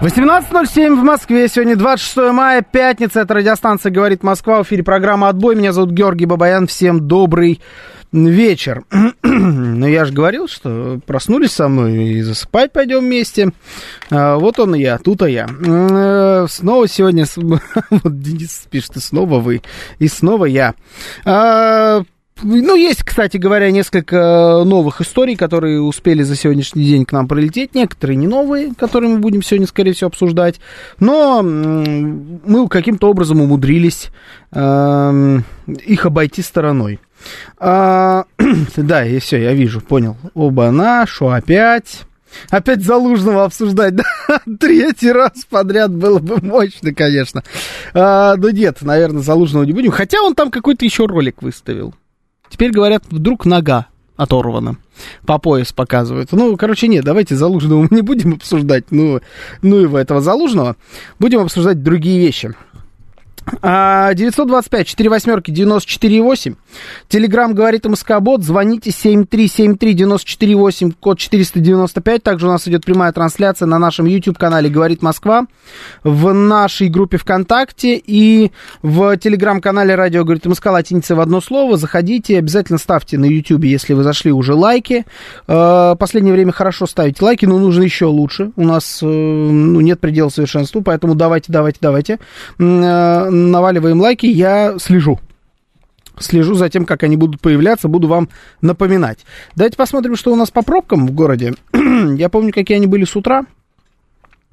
18.07 в Москве. Сегодня 26 мая, пятница. Это радиостанция «Говорит Москва». В эфире программа «Отбой». Меня зовут Георгий Бабаян. Всем добрый вечер. ну, я же говорил, что проснулись со мной и засыпать пойдем вместе. А, вот он и я, тут а я. Э, снова сегодня... вот Денис пишет, и снова вы, и снова я. Ну, есть, кстати говоря, несколько новых историй, которые успели за сегодняшний день к нам прилететь. Некоторые не новые, которые мы будем сегодня, скорее всего, обсуждать. Но мы каким-то образом умудрились э, их обойти стороной. А, да, и все, я вижу, понял. Оба-на, что опять? Опять Залужного обсуждать, да? Третий раз подряд было бы мощно, конечно. А, но нет, наверное, Залужного не будем. Хотя он там какой-то еще ролик выставил. Теперь говорят, вдруг нога оторвана. По пояс показывают. Ну, короче, нет, давайте Залужного мы не будем обсуждать. Ну, ну его этого Залужного. Будем обсуждать другие вещи. 925 4 восьмерки 94,8. Телеграмм говорит МСК-бот. Звоните 7373-94,8, код 495. Также у нас идет прямая трансляция на нашем YouTube-канале «Говорит Москва», в нашей группе ВКонтакте и в Телеграм-канале «Радио говорит МСК» латиница в одно слово. Заходите, обязательно ставьте на YouTube, если вы зашли уже лайки. Э, последнее время хорошо ставить лайки, но нужно еще лучше. У нас э, ну, нет предела совершенству, поэтому давайте, давайте, давайте э, наваливаем лайки, я слежу. Слежу за тем, как они будут появляться, буду вам напоминать. Давайте посмотрим, что у нас по пробкам в городе. я помню, какие они были с утра.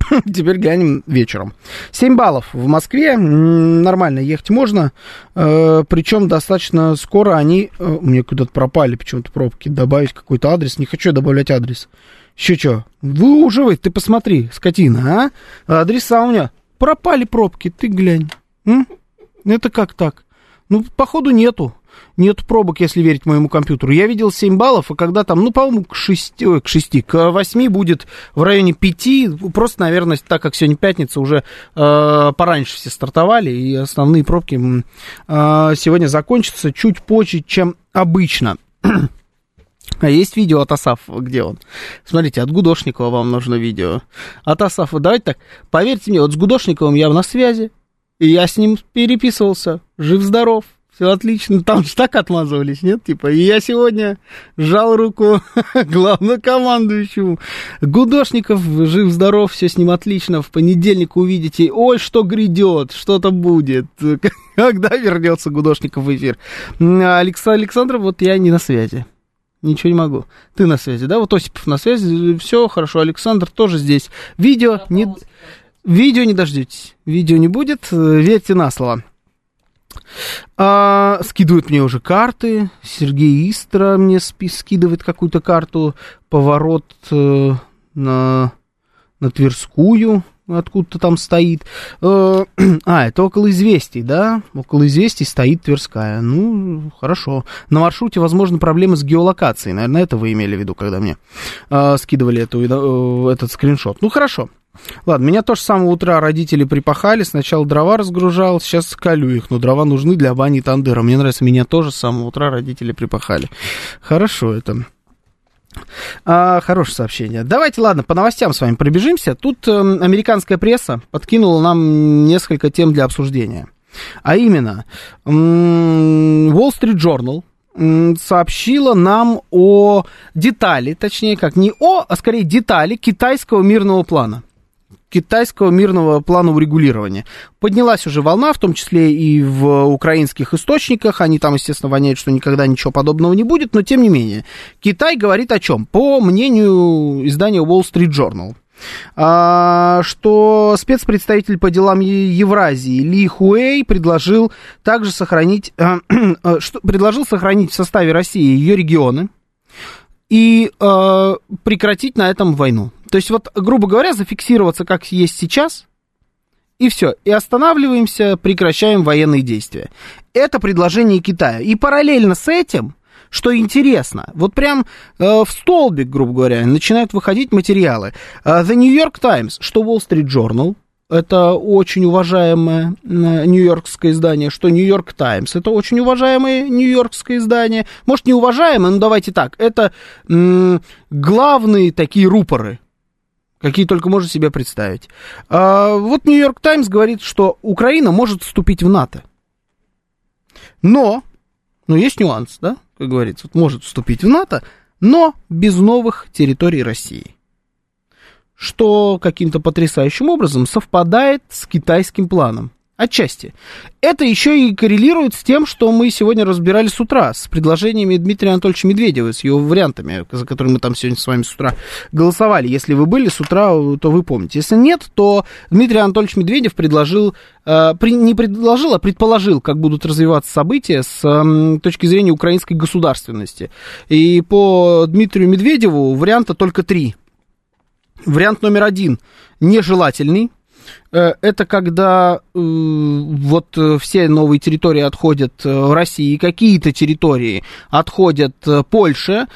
Теперь глянем вечером. 7 баллов в Москве. Нормально ехать можно. Э, причем достаточно скоро они... Э, мне куда-то пропали почему-то пробки. Добавить какой-то адрес. Не хочу добавлять адрес. Еще что? Вы уже, ты посмотри, скотина, а? Адреса у меня. Пропали пробки, ты глянь. М? Это как так? Ну, походу, нету. Нет пробок, если верить моему компьютеру. Я видел 7 баллов, а когда там, ну, по-моему, к 6, ой, к 6, к 8 будет в районе 5. Просто, наверное, так как сегодня пятница, уже э, пораньше все стартовали, и основные пробки э, сегодня закончатся чуть позже, чем обычно. А есть видео от Асаф, где он? Смотрите, от Гудошникова вам нужно видео. От Асафа, давайте так, поверьте мне, вот с Гудошниковым я на связи, и я с ним переписывался. Жив-здоров. Все отлично. Там же так отмазывались, нет? Типа, и я сегодня сжал руку главнокомандующему. Гудошников, жив-здоров, все с ним отлично. В понедельник увидите, ой, что грядет, что-то будет. Когда вернется Гудошников в эфир? Александр Александров, вот я не на связи. Ничего не могу. Ты на связи, да? Вот Осипов на связи, все хорошо. Александр тоже здесь. Видео не... Видео не дождетесь. Видео не будет, верьте на слово. А, скидывают мне уже карты. Сергей Истра мне скидывает какую-то карту. Поворот э, на, на Тверскую. Откуда-то там стоит. Э, а, это около известий, да? Около известий стоит Тверская. Ну, хорошо. На маршруте, возможно, проблемы с геолокацией. Наверное, это вы имели в виду, когда мне э, скидывали эту, э, этот скриншот. Ну, хорошо. Ладно, меня тоже с самого утра родители припахали. Сначала дрова разгружал, сейчас колю их. Но дрова нужны для бани Тандыра. Мне нравится, меня тоже с самого утра родители припахали. Хорошо это. А, хорошее сообщение. Давайте, ладно, по новостям с вами пробежимся. Тут э, американская пресса подкинула нам несколько тем для обсуждения. А именно, Wall Street Journal сообщила нам о детали, точнее как, не о, а скорее детали китайского мирного плана китайского мирного плана урегулирования. Поднялась уже волна, в том числе и в украинских источниках. Они там, естественно, воняют, что никогда ничего подобного не будет, но тем не менее. Китай говорит о чем? По мнению издания Wall Street Journal а, что спецпредставитель по делам Евразии Ли Хуэй предложил также сохранить, э, э, что, предложил сохранить в составе России ее регионы и э, прекратить на этом войну. То есть вот, грубо говоря, зафиксироваться, как есть сейчас, и все. И останавливаемся, прекращаем военные действия. Это предложение Китая. И параллельно с этим, что интересно, вот прям э, в столбик, грубо говоря, начинают выходить материалы. Э, The New York Times, что Wall Street Journal, это очень уважаемое нью-йоркское издание, что Нью-Йорк Таймс, это очень уважаемое нью-йоркское издание. Может, не уважаемое, но давайте так, это м- главные такие рупоры, какие только можно себе представить. А, вот Нью-Йорк Таймс говорит, что Украина может вступить в НАТО. Но, ну, есть нюанс, да, как говорится, вот может вступить в НАТО, но без новых территорий России что каким-то потрясающим образом совпадает с китайским планом. Отчасти. Это еще и коррелирует с тем, что мы сегодня разбирали с утра, с предложениями Дмитрия Анатольевича Медведева, с его вариантами, за которые мы там сегодня с вами с утра голосовали. Если вы были с утра, то вы помните. Если нет, то Дмитрий Анатольевич Медведев предложил, э, при, не предложил, а предположил, как будут развиваться события с э, точки зрения украинской государственности. И по Дмитрию Медведеву варианта только три – Вариант номер один нежелательный. Э, это когда э, вот э, все новые территории отходят в России, какие-то территории отходят Польше,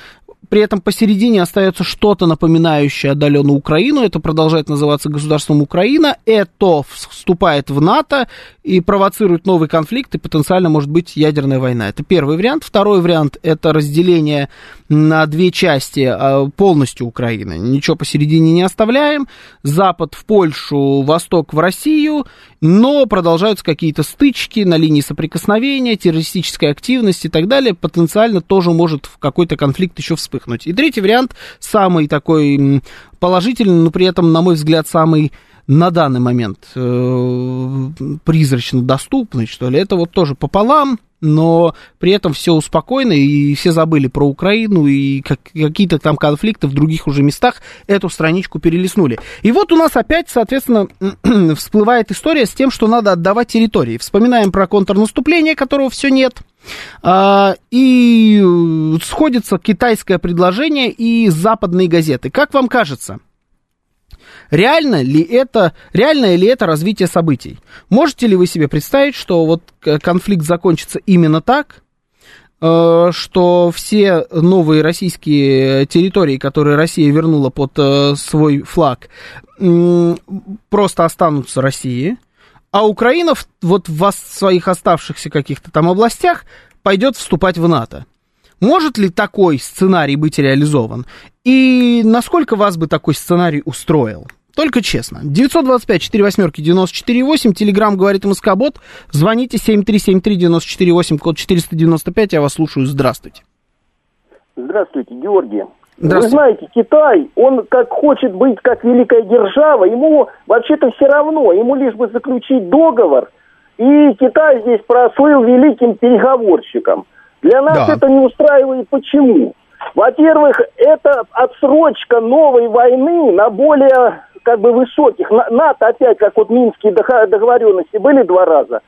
при этом посередине остается что-то напоминающее отдаленно Украину, это продолжает называться государством Украина, это вступает в НАТО и провоцирует новый конфликт, и потенциально может быть ядерная война. Это первый вариант. Второй вариант – это разделение на две части а, полностью Украины. Ничего посередине не оставляем. Запад в Польшу, Восток в Россию, но продолжаются какие-то стычки на линии соприкосновения, террористическая активность и так далее. Потенциально тоже может в какой-то конфликт еще вспыхнуть. И третий вариант, самый такой положительный, но при этом, на мой взгляд, самый на данный момент э, призрачно доступный, что ли, это вот тоже пополам, но при этом все спокойно, и все забыли про Украину, и как, какие-то там конфликты в других уже местах эту страничку перелистнули. И вот у нас опять, соответственно, всплывает история с тем, что надо отдавать территории. Вспоминаем про контрнаступление, которого все нет. А, и сходится китайское предложение и западные газеты. Как вам кажется, Реально ли это, реальное ли это развитие событий? Можете ли вы себе представить, что вот конфликт закончится именно так, э, что все новые российские территории, которые Россия вернула под э, свой флаг, просто останутся России, а Украина вот в своих оставшихся каких-то там областях пойдет вступать в НАТО. Может ли такой сценарий быть реализован? И насколько вас бы такой сценарий устроил? Только честно. 925 4 восьмерки 94 8. Телеграмм говорит МСК-бот. Звоните 7373 94 8, код 495. Я вас слушаю. Здравствуйте. Здравствуйте, Георгий. Вы знаете, Китай, он как хочет быть как великая держава, ему вообще-то все равно, ему лишь бы заключить договор, и Китай здесь прослыл великим переговорщиком. Для нас да. это не устраивает. Почему? Во-первых, это отсрочка новой войны на более как бы высоких. НАТО опять, как вот минские договоренности были два раза,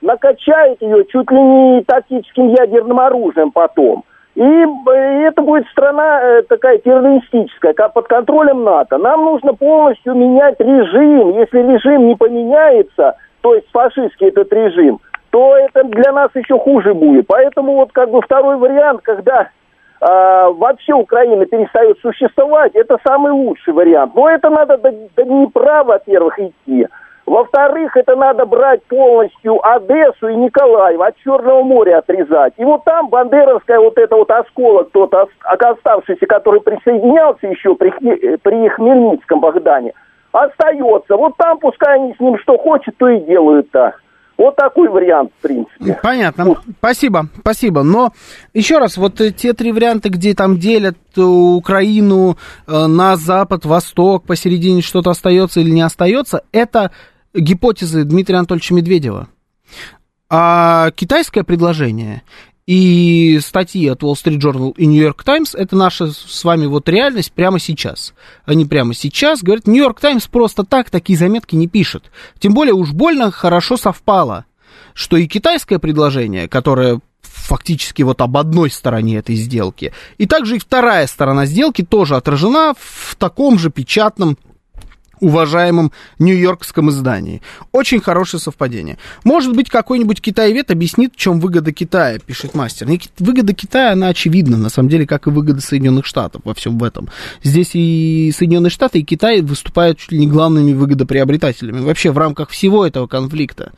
накачает ее чуть ли не тактическим ядерным оружием потом. И это будет страна э, такая террористическая, как под контролем НАТО. Нам нужно полностью менять режим. Если режим не поменяется, то есть фашистский этот режим, то это для нас еще хуже будет. Поэтому вот как бы второй вариант, когда э, вообще Украина перестает существовать, это самый лучший вариант. Но это надо до, до Днепра, во-первых, идти. Во-вторых, это надо брать полностью Одессу и Николаев, от Черного моря отрезать. И вот там бандеровская вот эта вот осколок, тот оставшийся, который присоединялся еще при, при Хмельницком Богдане, остается. Вот там пускай они с ним что хочет, то и делают-то. Вот такой вариант, в принципе. Понятно. Спасибо, спасибо. Но еще раз, вот те три варианта, где там делят Украину э, на запад, восток, посередине что-то остается или не остается, это гипотезы Дмитрия Анатольевича Медведева. А китайское предложение и статьи от Wall Street Journal и New York Times это наша с вами вот реальность прямо сейчас. Они прямо сейчас говорят, New York Times просто так такие заметки не пишет. Тем более уж больно хорошо совпало, что и китайское предложение, которое фактически вот об одной стороне этой сделки. И также и вторая сторона сделки тоже отражена в таком же печатном уважаемом нью-йоркском издании. Очень хорошее совпадение. Может быть, какой-нибудь китаевед объяснит, в чем выгода Китая, пишет мастер. Выгода Китая, она очевидна, на самом деле, как и выгода Соединенных Штатов во всем этом. Здесь и Соединенные Штаты, и Китай выступают чуть ли не главными выгодоприобретателями вообще в рамках всего этого конфликта.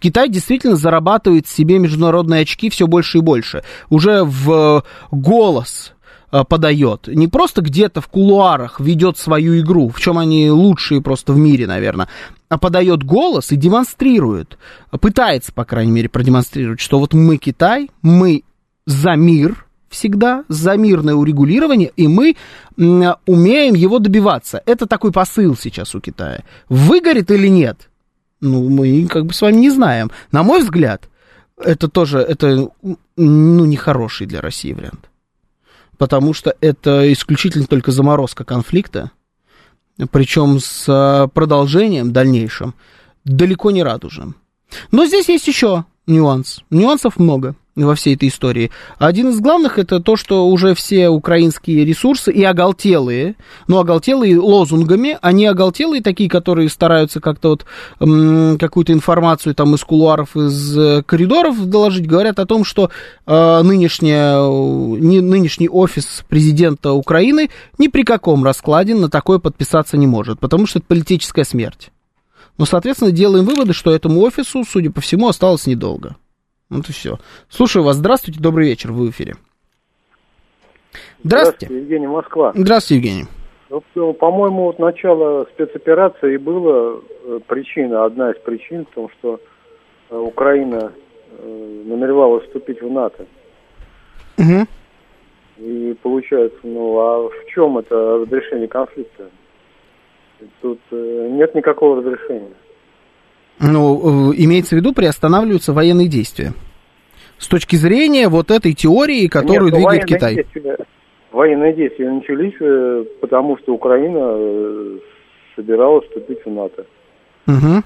Китай действительно зарабатывает себе международные очки все больше и больше. Уже в голос Э, подает. Не просто где-то в кулуарах ведет свою игру, в чем они лучшие просто в мире, наверное, а подает голос и демонстрирует, пытается, по крайней мере, продемонстрировать, что вот мы Китай, мы за мир всегда, за мирное урегулирование, и мы умеем его добиваться. Это такой посыл сейчас у Китая. Выгорит или нет? Ну, мы как бы с вами не знаем. На мой взгляд, это тоже, это, ну, нехороший для России вариант потому что это исключительно только заморозка конфликта, причем с а, продолжением дальнейшим далеко не радужным. Но здесь есть еще нюанс. Нюансов много во всей этой истории. Один из главных это то, что уже все украинские ресурсы и оголтелые, ну, оголтелые лозунгами, они оголтелые такие, которые стараются как-то вот какую-то информацию там из кулуаров, из э, коридоров доложить, говорят о том, что э, нынешняя, не, нынешний офис президента Украины ни при каком раскладе на такое подписаться не может, потому что это политическая смерть. Ну, соответственно, делаем выводы, что этому офису, судя по всему, осталось недолго. Вот и все. Слушаю вас. Здравствуйте, добрый вечер, вы в эфире. Здравствуйте. Здравствуйте, Евгений Москва. Здравствуйте, Евгений. Ну, по-моему, вот начало спецоперации было э, причина, одна из причин в том, что э, Украина э, намеревалась вступить в НАТО. Угу. И получается, ну а в чем это разрешение конфликта? Тут нет никакого разрешения. Ну, имеется в виду, приостанавливаются военные действия. С точки зрения вот этой теории, которую Нет, ну, двигает Китай. Действия, военные действия начались, э, потому что Украина э, собиралась вступить в НАТО. Угу.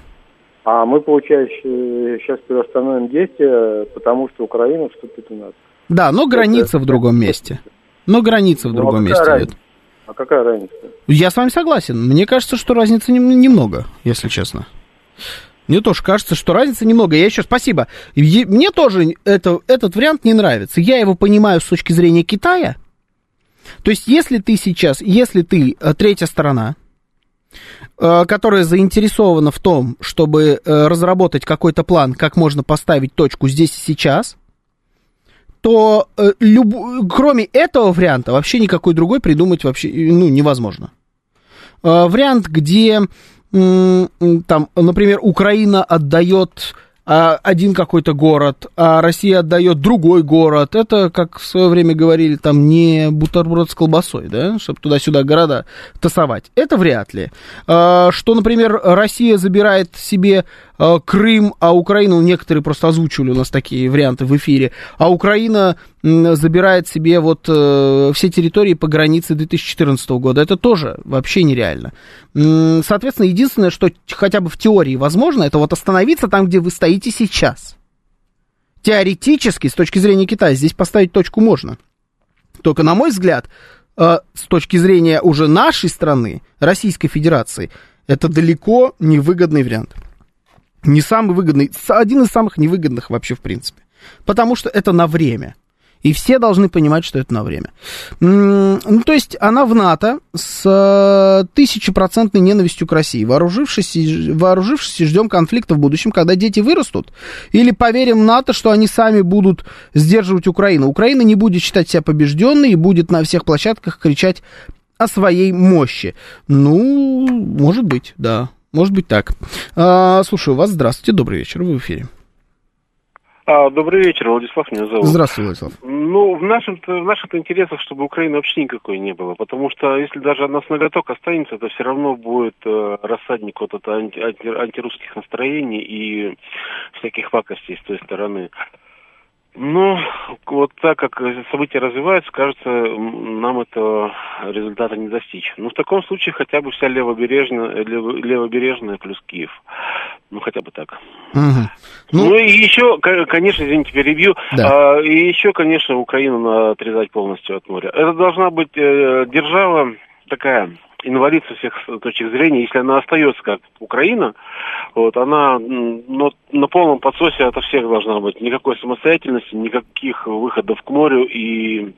А мы, получается, сейчас приостановим действия, потому что Украина вступит в НАТО. Да, но граница это, в другом месте. Но граница в ну, другом а месте. Разница? А какая разница? Я с вами согласен. Мне кажется, что разницы немного, если честно. Мне тоже кажется, что разница немного. Я еще спасибо. Мне тоже это, этот вариант не нравится. Я его понимаю с точки зрения Китая. То есть, если ты сейчас, если ты э, третья сторона, э, которая заинтересована в том, чтобы э, разработать какой-то план, как можно поставить точку здесь и сейчас, то люб... кроме этого варианта вообще никакой другой придумать вообще ну, невозможно. Вариант, где там, например, Украина отдает а, один какой-то город, а Россия отдает другой город. Это, как в свое время говорили, там не бутерброд с колбасой, да, чтобы туда-сюда города тасовать. Это вряд ли. А, что, например, Россия забирает себе Крым, а Украина, некоторые просто озвучивали у нас такие варианты в эфире, а Украина забирает себе вот э, все территории по границе 2014 года. Это тоже вообще нереально. Соответственно, единственное, что хотя бы в теории возможно, это вот остановиться там, где вы стоите сейчас. Теоретически, с точки зрения Китая, здесь поставить точку можно. Только, на мой взгляд, э, с точки зрения уже нашей страны, Российской Федерации, это далеко не выгодный вариант. Не самый выгодный, один из самых невыгодных вообще в принципе. Потому что это на время. И все должны понимать, что это на время. Ну, то есть она в НАТО с э, тысячепроцентной ненавистью к России. Вооружившись, вооружившись, ждем конфликта в будущем, когда дети вырастут. Или поверим НАТО, что они сами будут сдерживать Украину. Украина не будет считать себя побежденной и будет на всех площадках кричать о своей мощи. Ну, может быть, да. Может быть так. А, слушаю вас. Здравствуйте. Добрый вечер. Вы в эфире. А, добрый вечер, Владислав меня зовут. Здравствуйте, Владислав. Ну, в нашем в наших интересах, чтобы Украины вообще никакой не было, потому что если даже одна с ноготок останется, это все равно будет э, рассадник вот это анти, анти, антирусских настроений и всяких пакостей с той стороны. Ну, вот так как события развиваются, кажется, нам этого результата не достичь. Ну, в таком случае хотя бы вся левобережная, лево, левобережная плюс Киев. Ну, хотя бы так. Угу. Ну, ну и еще, конечно, извините, перебью. Да. А, и еще, конечно, Украину надо отрезать полностью от моря. Это должна быть э, держава такая инвалид со всех точек зрения, если она остается как Украина, вот, она но, на полном подсосе от всех должна быть. Никакой самостоятельности, никаких выходов к морю и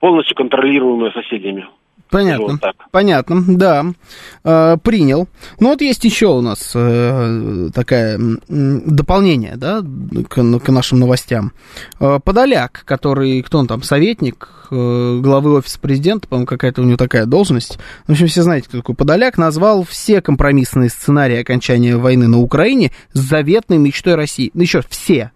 полностью контролируемая соседями. Понятно. Вот так. Понятно, да. Э, принял. Ну вот есть еще у нас э, такое дополнение, да, к, к нашим новостям. Э, Подоляк, который, кто он там, советник э, главы офиса президента, по-моему, какая-то у него такая должность. В общем, все знаете, кто такой Подоляк, назвал все компромиссные сценарии окончания войны на Украине заветной мечтой России. Ну еще все,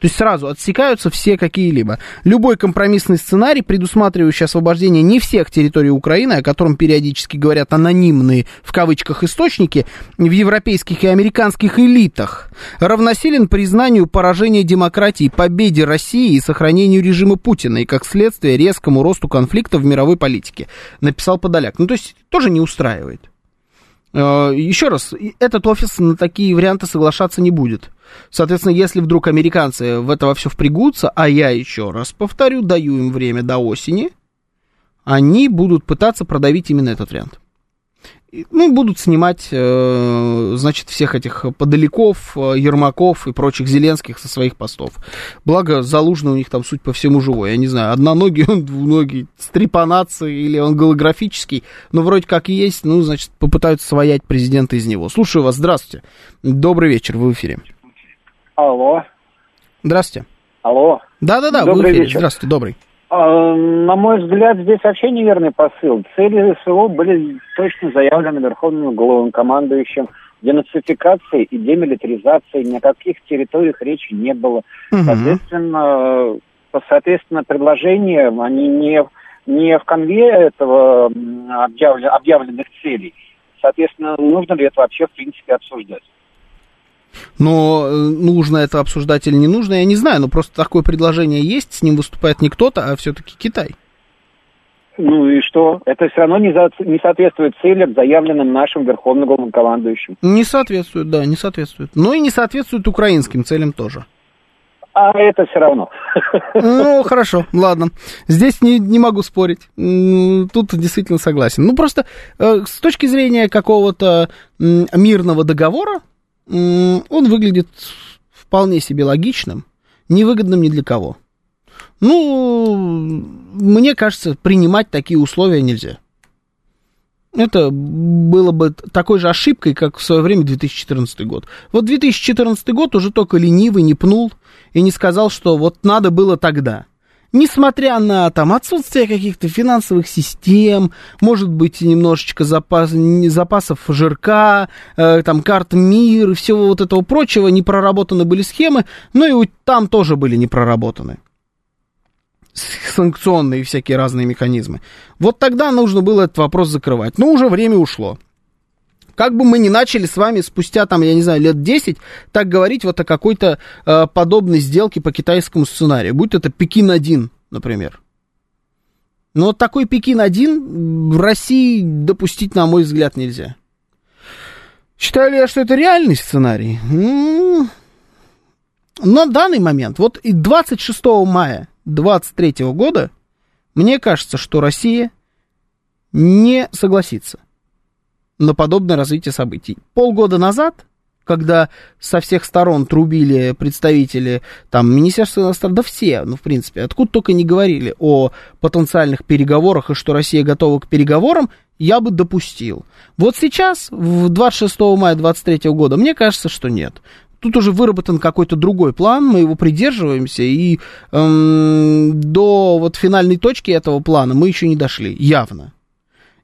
то есть сразу отсекаются все какие-либо. Любой компромиссный сценарий, предусматривающий освобождение не всех территорий Украины, о котором периодически говорят анонимные, в кавычках, источники, в европейских и американских элитах, равносилен признанию поражения демократии, победе России и сохранению режима Путина, и как следствие резкому росту конфликта в мировой политике, написал Подоляк. Ну, то есть тоже не устраивает. Э, Еще раз, этот офис на такие варианты соглашаться не будет. Соответственно, если вдруг американцы в это во все впрягутся, а я еще раз повторю, даю им время до осени, они будут пытаться продавить именно этот вариант. Ну, будут снимать, э, значит, всех этих подаляков, э, Ермаков и прочих Зеленских со своих постов. Благо, Залужный у них там, суть по всему, живой. Я не знаю, одноногий он, двуногий, с трепанацией или он голографический, но вроде как и есть, ну, значит, попытаются своять президента из него. Слушаю вас, здравствуйте. Добрый вечер, вы в эфире. Алло. Здравствуйте. Алло. Да-да-да, вы в эфире. Вечер. Здравствуйте, добрый. А, на мой взгляд, здесь вообще неверный посыл. Цели СВО были точно заявлены Верховным главнокомандующим. Денацификации и демилитаризации ни о каких территориях речи не было. Угу. Соответственно, соответственно, предложения, они не, не в конве этого объявлен, объявленных целей. Соответственно, нужно ли это вообще, в принципе, обсуждать? Но э, нужно это обсуждать или не нужно, я не знаю, но просто такое предложение есть, с ним выступает не кто-то, а все-таки Китай. Ну и что? Это все равно не, за, не соответствует целям, заявленным нашим верховным главнокомандующим. Не соответствует, да, не соответствует. Но и не соответствует украинским целям тоже. А это все равно. Ну, хорошо, ладно. Здесь не, не могу спорить. Тут действительно согласен. Ну, просто э, с точки зрения какого-то мирного договора, он выглядит вполне себе логичным, невыгодным ни для кого. Ну, мне кажется, принимать такие условия нельзя. Это было бы такой же ошибкой, как в свое время 2014 год. Вот 2014 год уже только ленивый не пнул и не сказал, что вот надо было тогда несмотря на там отсутствие каких-то финансовых систем, может быть, немножечко запас, запасов жирка, э, там карт МИР и всего вот этого прочего, не проработаны были схемы, но и там тоже были не проработаны санкционные всякие разные механизмы. Вот тогда нужно было этот вопрос закрывать. Но уже время ушло. Как бы мы ни начали с вами спустя, там, я не знаю, лет 10, так говорить вот о какой-то э, подобной сделке по китайскому сценарию, будь это Пекин-1, например. Но такой Пекин-1 в России допустить, на мой взгляд, нельзя. Считаю ли я, что это реальный сценарий? Ну, на данный момент, вот и 26 мая 2023 года, мне кажется, что Россия не согласится на подобное развитие событий. Полгода назад, когда со всех сторон трубили представители там Министерства иностранных, да все, ну, в принципе, откуда только не говорили о потенциальных переговорах и что Россия готова к переговорам, я бы допустил. Вот сейчас, в 26 мая 2023 года, мне кажется, что нет. Тут уже выработан какой-то другой план, мы его придерживаемся, и эм, до вот финальной точки этого плана мы еще не дошли, явно.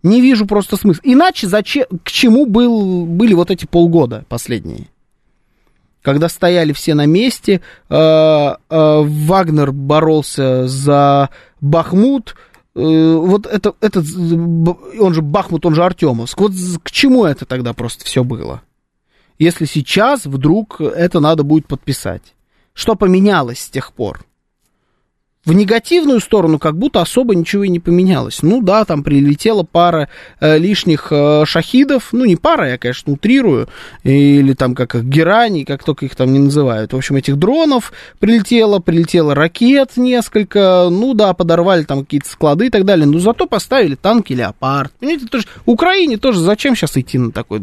Не вижу просто смысла. Иначе зачем, к чему был, были вот эти полгода последние? Когда стояли все на месте, э, э, Вагнер боролся за Бахмут, э, вот это, этот, он же Бахмут, он же Артемовск. Вот к чему это тогда просто все было? Если сейчас вдруг это надо будет подписать. Что поменялось с тех пор? В негативную сторону как будто особо ничего и не поменялось. Ну да, там прилетела пара э, лишних э, шахидов, ну не пара, я, конечно, утрирую, или там как их герани, как только их там не называют. В общем, этих дронов прилетело, прилетело ракет несколько, ну да, подорвали там какие-то склады и так далее, но зато поставили танки «Леопард». Понимаете, тоже, Украине тоже зачем сейчас идти на такой,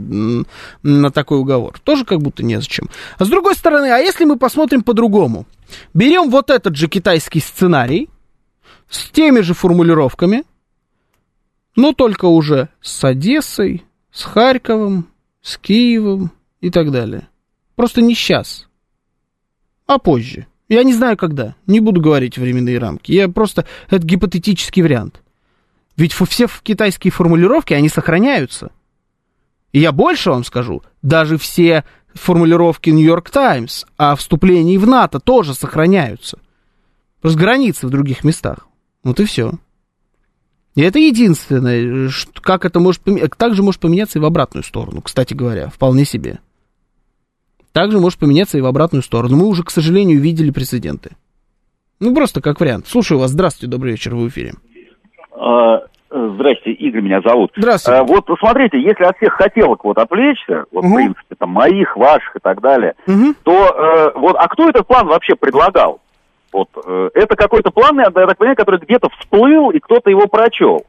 на такой уговор? Тоже как будто незачем. А с другой стороны, а если мы посмотрим по-другому? Берем вот этот же китайский сценарий с теми же формулировками, но только уже с Одессой, с Харьковом, с Киевом и так далее. Просто не сейчас, а позже. Я не знаю когда, не буду говорить временные рамки. Я просто... Это гипотетический вариант. Ведь все китайские формулировки, они сохраняются. И я больше вам скажу, даже все формулировки Нью-Йорк Таймс о вступлении в НАТО тоже сохраняются. Просто границы в других местах. Вот и все. И это единственное, как это может поменяться. Также может поменяться и в обратную сторону, кстати говоря, вполне себе. Также может поменяться и в обратную сторону. Мы уже, к сожалению, видели прецеденты. Ну, просто как вариант. Слушаю вас. Здравствуйте, добрый вечер, вы в эфире. А, Здрасте, Игорь меня зовут. Здравствуйте. А, вот смотрите, если от всех хотелок вот отвлечься, вот, угу. в принципе, там, моих, ваших и так далее, угу. то э, вот, а кто этот план вообще предлагал? Вот, э, это какой-то план, я так понимаю, который где-то всплыл, и кто-то его прочел.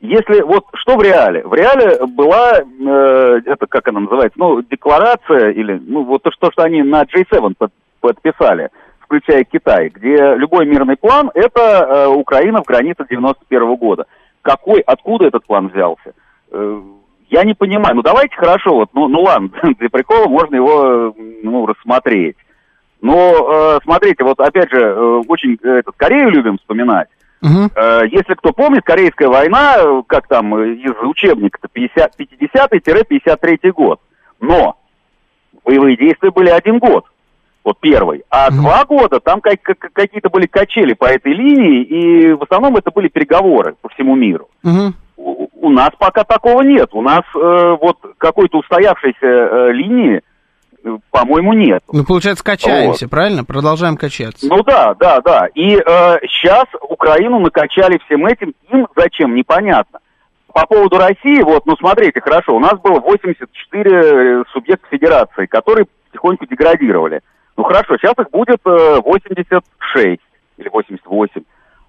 Если, вот, что в реале? В реале была, э, это как она называется, ну, декларация, или, ну, вот то, что, что они на J7 под, подписали, включая Китай, где любой мирный план – это э, Украина в границах 91 -го года какой, откуда этот план взялся. Э, я не понимаю. Ну, давайте хорошо, вот, ну, ну ладно, для прикола можно его, ну, рассмотреть. Но, э, смотрите, вот опять же, э, очень этот, Корею любим вспоминать. Э, если кто помнит, Корейская война, как там из учебника, 50-53 год. Но боевые действия были один год вот первый. А mm-hmm. два года там как, как, какие-то были качели по этой линии, и в основном это были переговоры по всему миру. Mm-hmm. У, у нас пока такого нет. У нас э, вот какой-то устоявшейся э, линии, э, по-моему, нет. Ну, получается, качаемся, вот. правильно? Продолжаем качаться. Ну да, да, да. И э, сейчас Украину накачали всем этим. Им зачем, непонятно. По поводу России, вот, ну смотрите, хорошо, у нас было 84 э, субъекта федерации, которые потихоньку деградировали. Ну хорошо, сейчас их будет 86 э, или 88.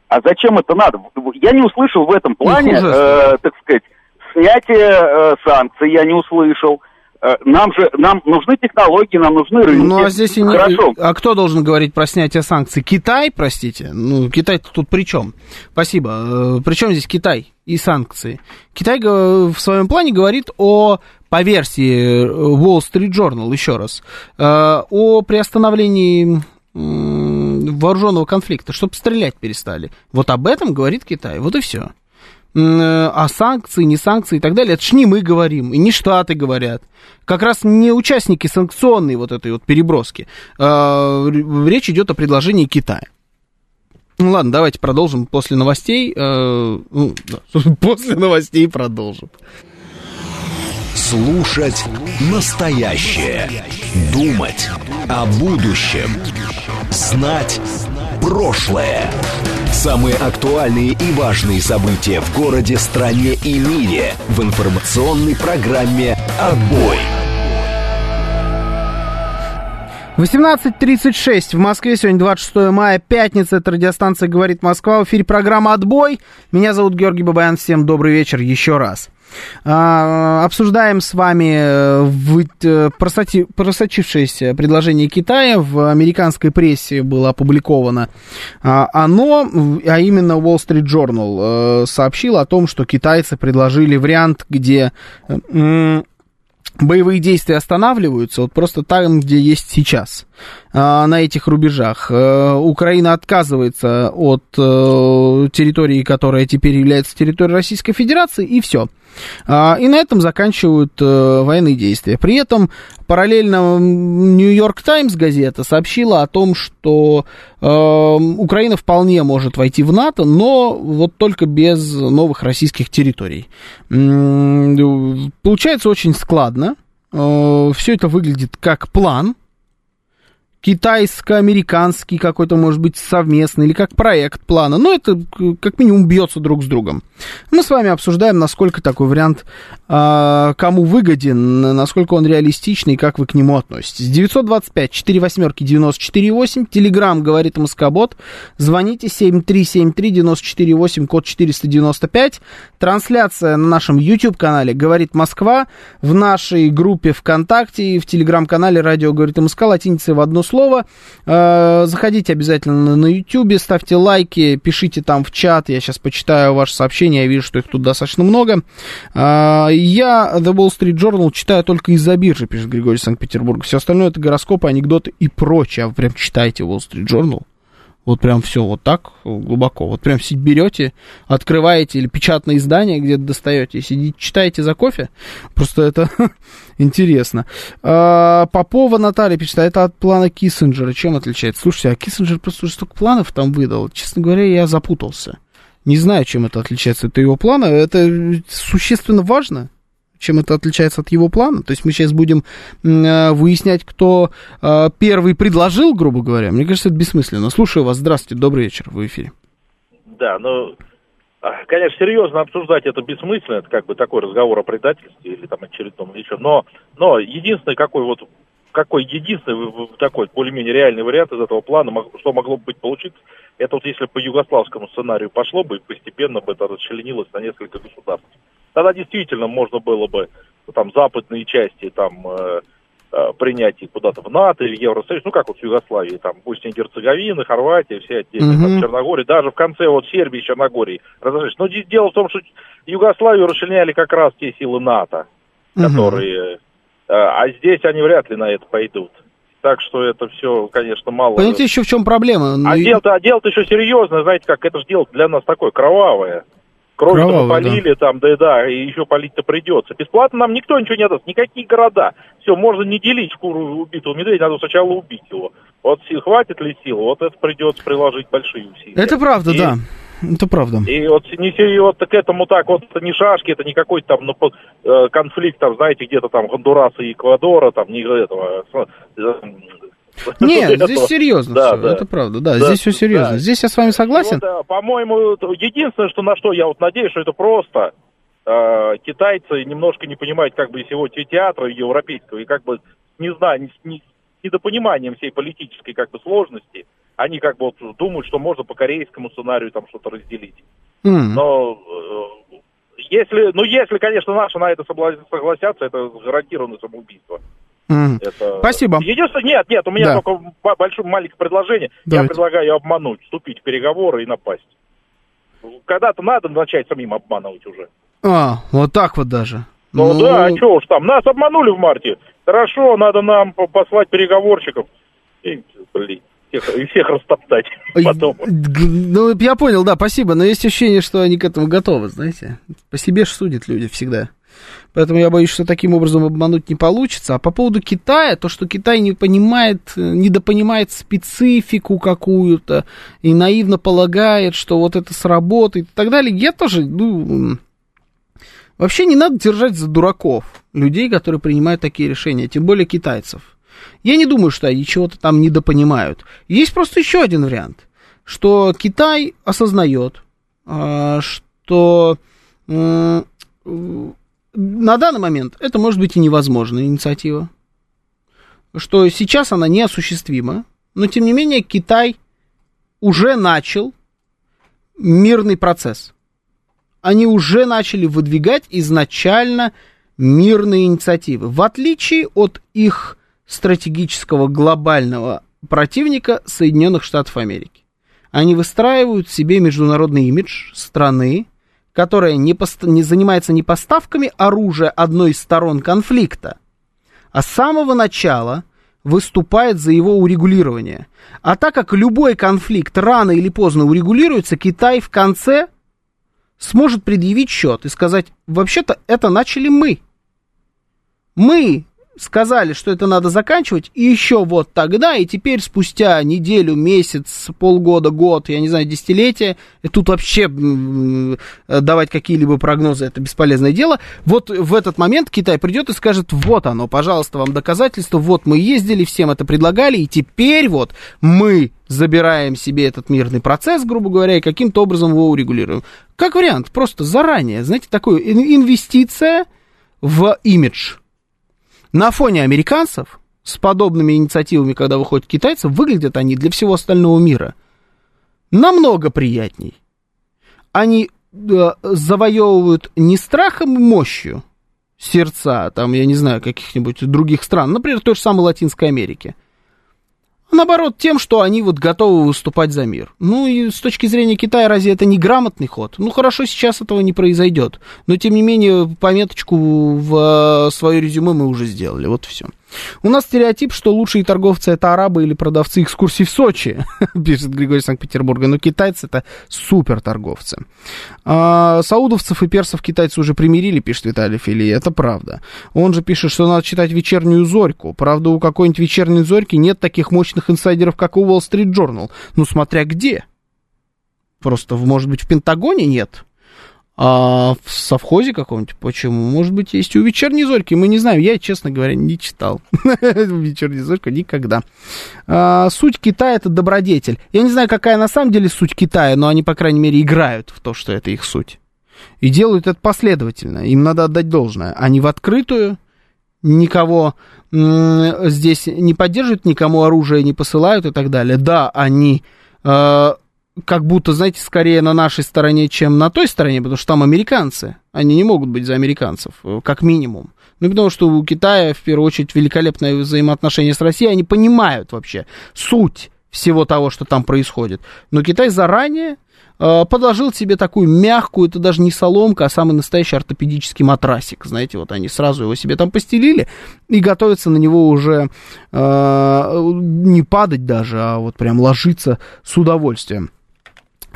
А зачем это надо? Я не услышал в этом плане, э, так сказать, снятие э, санкций, я не услышал. Э, нам же нам нужны технологии, нам нужны рынки. Ну а здесь и не... Хорошо. А кто должен говорить про снятие санкций? Китай, простите? Ну, Китай тут при чем? Спасибо. Э, при чем здесь Китай и санкции? Китай в своем плане говорит о по версии Wall Street Journal, еще раз, э, о приостановлении вооруженного конфликта, чтобы стрелять перестали. Вот об этом говорит Китай. Вот и все. А санкции, не санкции и так далее, это ж не мы говорим, и не Штаты говорят. Как раз не участники санкционной вот этой вот переброски. Э, речь идет о предложении Китая. Ну ладно, давайте продолжим после новостей. Э, ну, после новостей продолжим. Слушать настоящее. Думать о будущем. Знать прошлое. Самые актуальные и важные события в городе, стране и мире в информационной программе «Отбой». 18.36 в Москве, сегодня 26 мая, пятница, это радиостанция «Говорит Москва», в эфире программа «Отбой». Меня зовут Георгий Бабаян, всем добрый вечер еще раз. А, обсуждаем с вами э, э, просочи, просочившееся предложение Китая. В американской прессе было опубликовано а, оно, а именно Wall Street Journal э, сообщил о том, что китайцы предложили вариант, где боевые действия останавливаются, вот просто там, где есть сейчас, на этих рубежах. Украина отказывается от территории, которая теперь является территорией Российской Федерации, и все. А, и на этом заканчивают э, военные действия. При этом параллельно Нью-Йорк Таймс газета сообщила о том, что э, Украина вполне может войти в НАТО, но вот только без новых российских территорий. Получается очень складно. Э, все это выглядит как план, китайско-американский какой-то, может быть, совместный, или как проект плана. Но это как минимум бьется друг с другом. Мы с вами обсуждаем, насколько такой вариант э, кому выгоден, насколько он реалистичный и как вы к нему относитесь. 925 4 восьмерки 94 8, Телеграмм говорит Москобот, звоните 7373 94 8, код 495. Трансляция на нашем YouTube-канале «Говорит Москва», в нашей группе ВКонтакте и в Телеграм-канале «Радио говорит МСК» латиницей в одно слово. Э, заходите обязательно на YouTube, ставьте лайки, пишите там в чат. Я сейчас почитаю ваши сообщения, я вижу, что их тут достаточно много. Э, я The Wall Street Journal читаю только из-за биржи, пишет Григорий Санкт-Петербург. Все остальное это гороскопы, анекдоты и прочее. А вы прям читаете Wall Street Journal? Вот прям все вот так глубоко. Вот прям берете, открываете или печатное издание где-то достаете, сидите, читаете за кофе. Просто это интересно. А, Попова Наталья пишет, а это от плана Киссинджера. Чем отличается? Слушайте, а Киссинджер просто уже столько планов там выдал. Честно говоря, я запутался. Не знаю, чем это отличается от его плана. Это существенно важно чем это отличается от его плана. То есть мы сейчас будем э, выяснять, кто э, первый предложил, грубо говоря. Мне кажется, это бессмысленно. Слушаю вас. Здравствуйте, добрый вечер, в эфире. Да, ну, а, конечно, серьезно обсуждать это бессмысленно, это как бы такой разговор о предательстве или там очередном еще. Но, но единственный какой вот какой единственный такой более-менее реальный вариант из этого плана, что могло бы быть получиться, это вот если по югославскому сценарию пошло бы, и постепенно бы это расчленилось на несколько государств. Тогда действительно можно было бы там западные части там э, э, принять куда-то в НАТО или Евросоюз, ну как вот в Югославии, там Босния и Герцеговина, Хорватия, все отдельно, угу. там, Черногория, даже в конце вот Сербии и Черногории разрешить. Но дело в том, что Югославию расчленяли как раз те силы НАТО, угу. которые... Э, а здесь они вряд ли на это пойдут. Так что это все, конечно, мало. Понимаете, еще в чем проблема? А ну, дело-то, а дело еще серьезное, знаете, как это же дело для нас такое кровавое. Кровь то полили, да. там, да, да, и еще полить-то придется. Бесплатно нам никто ничего не даст, никакие города. Все, можно не делить шкуру убитого медведя, надо сначала убить его. Вот хватит ли сил, вот это придется приложить большие усилия. Это правда, и, да. Это правда. И вот не и вот к этому так, вот это не шашки, это не какой-то там ну, э, конфликт, там, знаете, где-то там Гондураса и Эквадора, там, не этого, э, нет, здесь серьезно да, все, да. это правда, да, да, здесь все серьезно. Да. Здесь я с вами согласен. Вот, по-моему, единственное, что на что я вот надеюсь, что это просто э, китайцы немножко не понимают как бы всего театра европейского, и как бы, не знаю, не, не, недопониманием всей политической как бы сложности, они как бы вот думают, что можно по корейскому сценарию там что-то разделить. Mm. Но э, если, ну если, конечно, наши на это согласятся, это гарантированное самоубийство. Mm. Это... Спасибо. Единственное, нет, нет, у меня да. только большое маленькое предложение. Давайте. Я предлагаю обмануть, вступить в переговоры и напасть. Когда-то надо начать самим обманывать уже. А, вот так вот даже. Ну, ну... да, а что уж там, нас обманули в марте. Хорошо, надо нам послать переговорщиков. И, блин всех, и всех растоптать потом. Ну, я понял, да, спасибо, но есть ощущение, что они к этому готовы, знаете. По себе же судят люди всегда. Поэтому я боюсь, что таким образом обмануть не получится. А по поводу Китая, то, что Китай не понимает, недопонимает специфику какую-то и наивно полагает, что вот это сработает и так далее, я тоже, ну, вообще не надо держать за дураков людей, которые принимают такие решения, тем более китайцев. Я не думаю, что они чего-то там недопонимают. Есть просто еще один вариант, что Китай осознает, а, что на данный момент это может быть и невозможная инициатива, что сейчас она неосуществима, но тем не менее Китай уже начал мирный процесс. Они уже начали выдвигать изначально мирные инициативы, в отличие от их стратегического глобального противника Соединенных Штатов Америки. Они выстраивают себе международный имидж страны, которая не, пост- не занимается не поставками оружия одной из сторон конфликта, а с самого начала выступает за его урегулирование. А так как любой конфликт рано или поздно урегулируется, Китай в конце сможет предъявить счет и сказать, вообще-то это начали мы. Мы сказали, что это надо заканчивать, и еще вот тогда, и теперь спустя неделю, месяц, полгода, год, я не знаю, десятилетие, и тут вообще давать какие-либо прогнозы, это бесполезное дело, вот в этот момент Китай придет и скажет, вот оно, пожалуйста, вам доказательство, вот мы ездили, всем это предлагали, и теперь вот мы забираем себе этот мирный процесс, грубо говоря, и каким-то образом его урегулируем. Как вариант, просто заранее, знаете, такую инвестиция в имидж – на фоне американцев с подобными инициативами, когда выходят китайцы, выглядят они для всего остального мира намного приятней. Они э, завоевывают не страхом и мощью сердца, там, я не знаю, каких-нибудь других стран, например, той же самой Латинской Америки – наоборот, тем, что они вот готовы выступать за мир. Ну и с точки зрения Китая, разве это не грамотный ход? Ну хорошо, сейчас этого не произойдет. Но тем не менее, пометочку в э, свое резюме мы уже сделали. Вот все. У нас стереотип, что лучшие торговцы это арабы или продавцы экскурсий в Сочи, пишет Григорий Санкт-Петербурга, но китайцы это супер торговцы. А, саудовцев и персов китайцы уже примирили, пишет Виталий Фили, это правда. Он же пишет, что надо читать вечернюю зорьку. Правда, у какой-нибудь вечерней зорьки нет таких мощных инсайдеров, как у Wall Street Journal. Ну, смотря где. Просто, может быть, в Пентагоне нет. А в совхозе каком-нибудь? Почему? Может быть, есть у вечерней зорьки, мы не знаем. Я, честно говоря, не читал вечерней зорьку никогда. А, суть Китая это добродетель. Я не знаю, какая на самом деле суть Китая, но они, по крайней мере, играют в то, что это их суть. И делают это последовательно. Им надо отдать должное. Они в открытую, никого здесь не поддерживают, никому оружие не посылают и так далее. Да, они э, как будто, знаете, скорее на нашей стороне, чем на той стороне, потому что там американцы. Они не могут быть за американцев, э, как минимум. Ну, потому что у Китая, в первую очередь, великолепное взаимоотношение с Россией. Они понимают вообще суть всего того, что там происходит. Но Китай заранее э, подложил себе такую мягкую, это даже не соломка, а самый настоящий ортопедический матрасик. Знаете, вот они сразу его себе там постелили и готовятся на него уже э, не падать даже, а вот прям ложиться с удовольствием.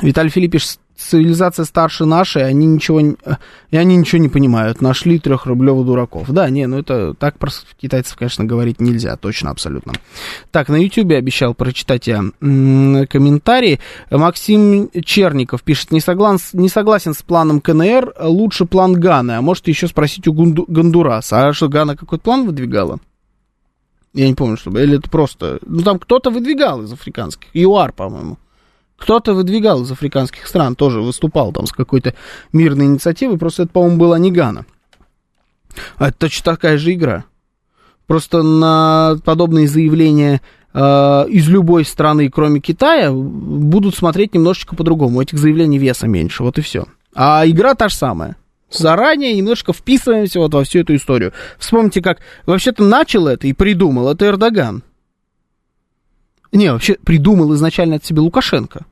Виталий Филиппич, цивилизация старше нашей, они ничего, и они ничего не понимают. Нашли трехрублевых дураков. Да, не, ну это так про китайцев, конечно, говорить нельзя, точно, абсолютно. Так, на Ютьюбе обещал прочитать я комментарий. Максим Черников пишет, не, соглас, не согласен с планом КНР, лучше план Ганы. А может еще спросить у Гунду, Гондураса, а что, Гана какой-то план выдвигала? Я не помню, чтобы, или это просто... Ну, там кто-то выдвигал из африканских. ЮАР, по-моему. Кто-то выдвигал из африканских стран, тоже выступал там с какой-то мирной инициативой, просто это, по-моему, была не Гана. А это точно такая же игра. Просто на подобные заявления э, из любой страны, кроме Китая, будут смотреть немножечко по-другому. У этих заявлений веса меньше, вот и все. А игра та же самая. Заранее немножко вписываемся вот во всю эту историю. Вспомните, как вообще-то начал это и придумал, это Эрдоган. Не, вообще придумал изначально от себя Лукашенко.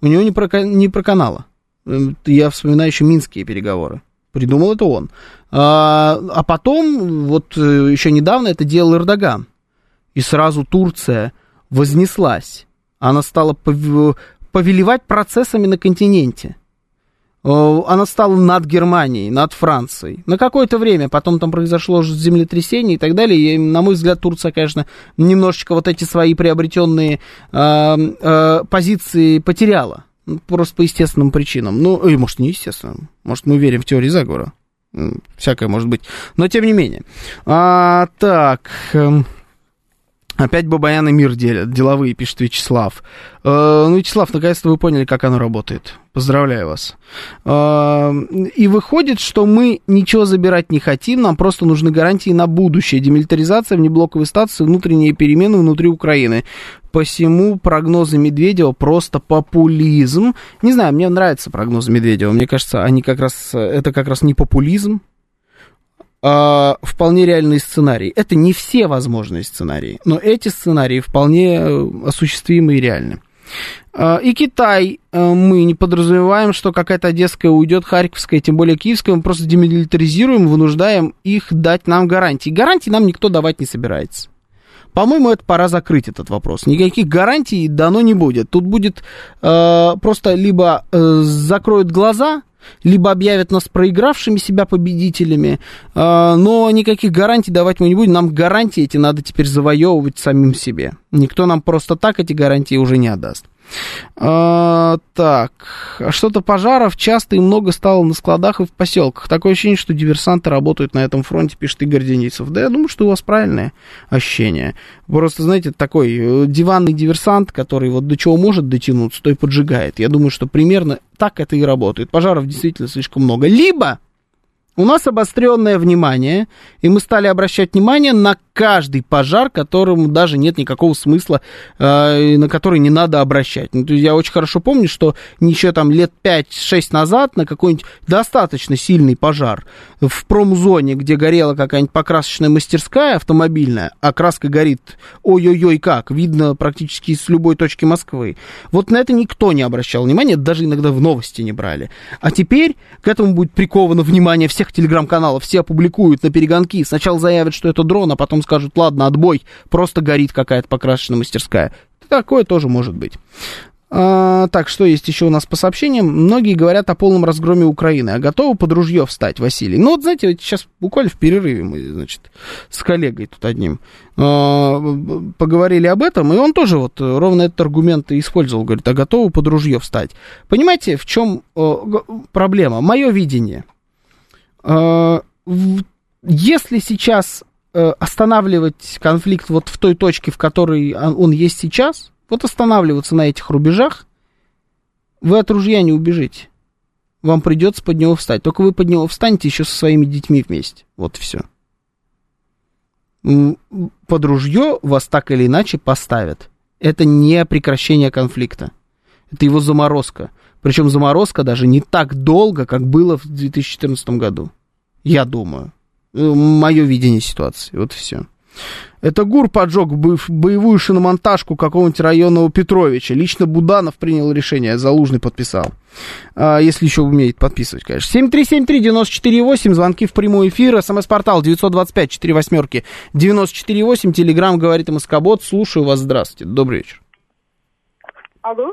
У него не, про, не проканало. Эм, я вспоминаю еще минские переговоры. Придумал это он. А, а потом, вот э, еще недавно это делал Эрдоган. И сразу Турция вознеслась. Она стала повелевать процессами на континенте. Э, она стала над Германией, над Францией. На какое-то время, потом там произошло землетрясение и так далее. И, на мой взгляд, Турция, конечно, немножечко вот эти свои приобретенные э, э, позиции потеряла. Просто по естественным причинам. Ну, и, может, не естественным. Может, мы верим в теории заговора. Всякое может быть. Но, тем не менее. А, так... Э, Опять Бабаян и мир делят, деловые, пишет Вячеслав. Э, ну, Вячеслав, наконец-то вы поняли, как оно работает. Поздравляю вас. Э, и выходит, что мы ничего забирать не хотим, нам просто нужны гарантии на будущее. Демилитаризация, внеблоковые статусы, внутренние перемены внутри Украины. Посему прогнозы Медведева просто популизм. Не знаю, мне нравятся прогнозы Медведева. Мне кажется, они как раз, это как раз не популизм, э, вполне реальный сценарий. Это не все возможные сценарии, но эти сценарии вполне э, осуществимы и реальны. Э, и Китай э, мы не подразумеваем, что какая-то одесская уйдет, харьковская, тем более киевская, мы просто демилитаризируем, вынуждаем их дать нам гарантии. Гарантии нам никто давать не собирается. По-моему, это пора закрыть этот вопрос. Никаких гарантий дано не будет. Тут будет э, просто либо э, закроют глаза либо объявят нас проигравшими себя победителями, э, но никаких гарантий давать мы не будем. Нам гарантии эти надо теперь завоевывать самим себе. Никто нам просто так эти гарантии уже не отдаст. А, так, что-то пожаров часто и много стало на складах и в поселках. Такое ощущение, что диверсанты работают на этом фронте, пишет Игорь Денисов. Да я думаю, что у вас правильное ощущение. Просто, знаете, такой э, диванный диверсант, который вот до чего может дотянуться, то и поджигает. Я думаю, что примерно так это и работает. Пожаров действительно слишком много. Либо у нас обостренное внимание, и мы стали обращать внимание на каждый пожар, которому даже нет никакого смысла, э, на который не надо обращать. Ну, я очень хорошо помню, что еще там лет 5-6 назад на какой-нибудь достаточно сильный пожар в промзоне, где горела какая-нибудь покрасочная мастерская автомобильная, а краска горит ой-ой-ой как, видно практически с любой точки Москвы. Вот на это никто не обращал внимания, даже иногда в новости не брали. А теперь к этому будет приковано внимание всех телеграм-каналов, все опубликуют на перегонки, сначала заявят, что это дрон, а потом скажут, ладно, отбой, просто горит какая-то покрасочная мастерская. Такое тоже может быть. А, так, что есть еще у нас по сообщениям? Многие говорят о полном разгроме Украины, а готовы под ружье встать, Василий. Ну, вот, знаете, сейчас буквально в перерыве мы, значит, с коллегой тут одним а, поговорили об этом, и он тоже вот ровно этот аргумент использовал, говорит, а готовы под ружье встать. Понимаете, в чем а, проблема? Мое видение. А, если сейчас Э, останавливать конфликт вот в той точке, в которой он есть сейчас, вот останавливаться на этих рубежах, вы от ружья не убежите. Вам придется под него встать. Только вы под него встанете еще со своими детьми вместе. Вот все. Под ружье вас так или иначе поставят. Это не прекращение конфликта. Это его заморозка. Причем заморозка даже не так долго, как было в 2014 году. Я думаю. Э, мое видение ситуации. Вот все. Это ГУР поджег боевую шиномонтажку какого-нибудь районного Петровича. Лично Буданов принял решение, Залужный подписал. А, если еще умеет подписывать, конечно. 7373948, звонки в прямой эфир, смс-портал 925 4 восьмерки 948, телеграмм говорит МСК-бот. Слушаю вас, здравствуйте, добрый вечер. Алло.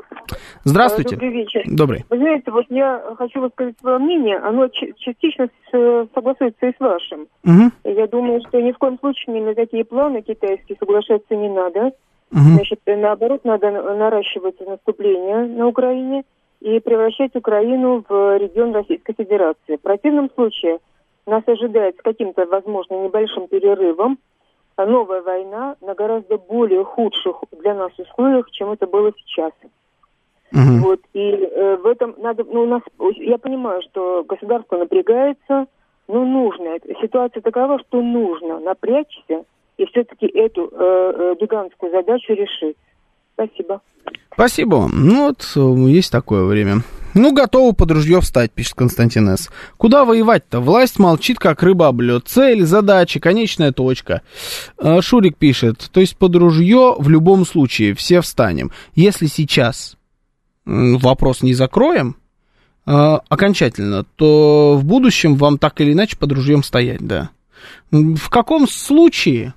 Здравствуйте. Добрый вечер. Добрый. Вы знаете, вот я хочу высказать свое мнение. Оно частично согласуется и с вашим. Угу. Я думаю, что ни в коем случае ни на такие планы китайские соглашаться не надо. Угу. Значит, наоборот, надо наращивать наступление на Украине и превращать Украину в регион Российской Федерации. В противном случае нас ожидает с каким-то, возможно, небольшим перерывом новая война на гораздо более худших для нас условиях, чем это было сейчас. Угу. Вот, и э, в этом надо, ну, у нас, я понимаю, что государство напрягается, но нужно, ситуация такова, что нужно напрячься и все-таки эту э, э, гигантскую задачу решить. Спасибо. Спасибо. Ну вот, э, есть такое время. Ну, готовы под ружье встать, пишет Константин С. Куда воевать-то? Власть молчит, как рыба об лед. Цель, задача, конечная точка. Э, Шурик пишет, то есть под ружье в любом случае все встанем. Если сейчас вопрос не закроем э, окончательно, то в будущем вам так или иначе под ружьем стоять, да. В каком случае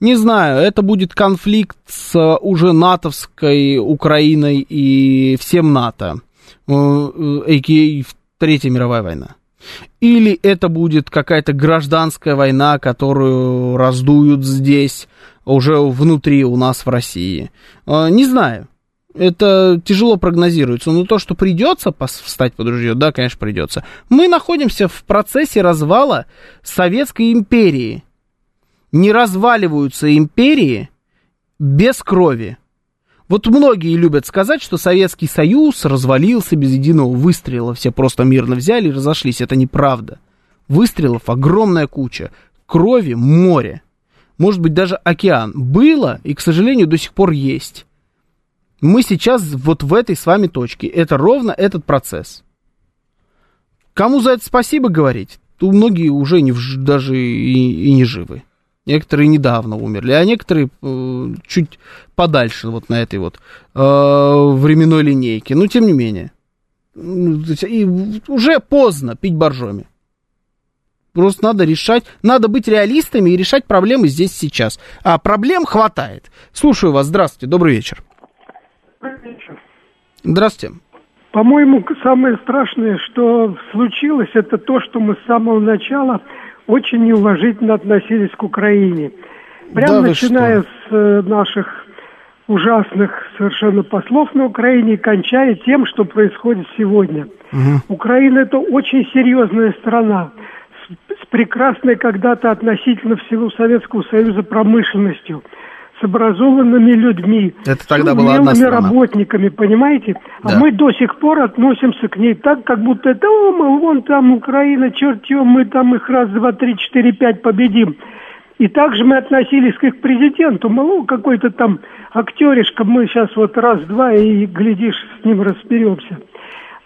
не знаю, это будет конфликт с уже натовской Украиной и всем НАТО, а.к.а. Третья мировая война. Или это будет какая-то гражданская война, которую раздуют здесь, уже внутри у нас в России. А, не знаю. Это тяжело прогнозируется. Но то, что придется встать под ружье, да, конечно, придется. Мы находимся в процессе развала Советской империи не разваливаются империи без крови. Вот многие любят сказать, что Советский Союз развалился без единого выстрела. Все просто мирно взяли и разошлись. Это неправда. Выстрелов огромная куча. Крови море. Может быть, даже океан. Было и, к сожалению, до сих пор есть. Мы сейчас вот в этой с вами точке. Это ровно этот процесс. Кому за это спасибо говорить? То многие уже не, даже и, и не живы. Некоторые недавно умерли, а некоторые э, чуть подальше вот на этой вот э, временной линейке. Но тем не менее. И уже поздно пить боржоми. Просто надо решать, надо быть реалистами и решать проблемы здесь сейчас. А проблем хватает. Слушаю вас. Здравствуйте. Добрый вечер. Добрый вечер. Здравствуйте. По-моему, самое страшное, что случилось, это то, что мы с самого начала очень неуважительно относились к Украине. Прямо Да начиная с э, наших ужасных совершенно послов на Украине и кончая тем, что происходит сегодня. Украина это очень серьезная страна с, с прекрасной когда-то относительно всего Советского Союза промышленностью, с образованными людьми, Это тогда с была одна страна. работниками, понимаете? Да. А мы до сих пор относимся к ней так, как будто это, о, мы вон там Украина, чертем, мы там их раз, два, три, четыре, пять победим. И также мы относились к их президенту, мол, какой-то там актеришка, мы сейчас вот раз-два и, глядишь, с ним разберемся.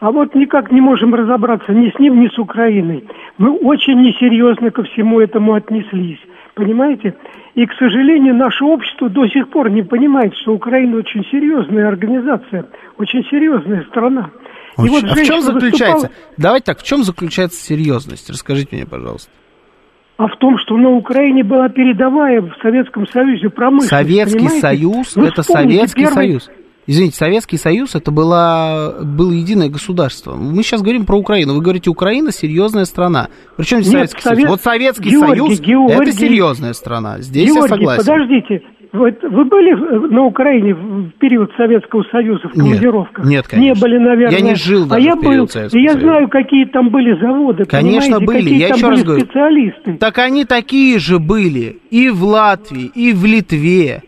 А вот никак не можем разобраться ни с ним, ни с Украиной. Мы очень несерьезно ко всему этому отнеслись. Понимаете? И, к сожалению, наше общество до сих пор не понимает, что Украина очень серьезная организация, очень серьезная страна. И Очень. вот а в чем заключается? выступала- Давайте так, в чем заключается серьезность? Расскажите мне, пожалуйста. А в том, что на Украине была передовая в Советском Союзе промышленность. Советский понимаете? Союз это Советский первый- Союз. Извините, Советский Союз это была, было единое государство. Мы сейчас говорим про Украину. Вы говорите, Украина серьезная страна. Причем здесь Нет, Советский Совет- Союз? Вот Советский Георгий, Союз Георгий. это серьезная страна. Здесь я Георгий, согласен. подождите. Вот вы были на Украине в период Советского Союза в Нет, командировках? нет, конечно. Не были, наверное. Я не жил а даже я в период был, Советского и я Союза. знаю, какие там были заводы. Конечно, были. Какие Я там еще были раз говорю. специалисты. Так они такие же были и в Латвии, и в Литве.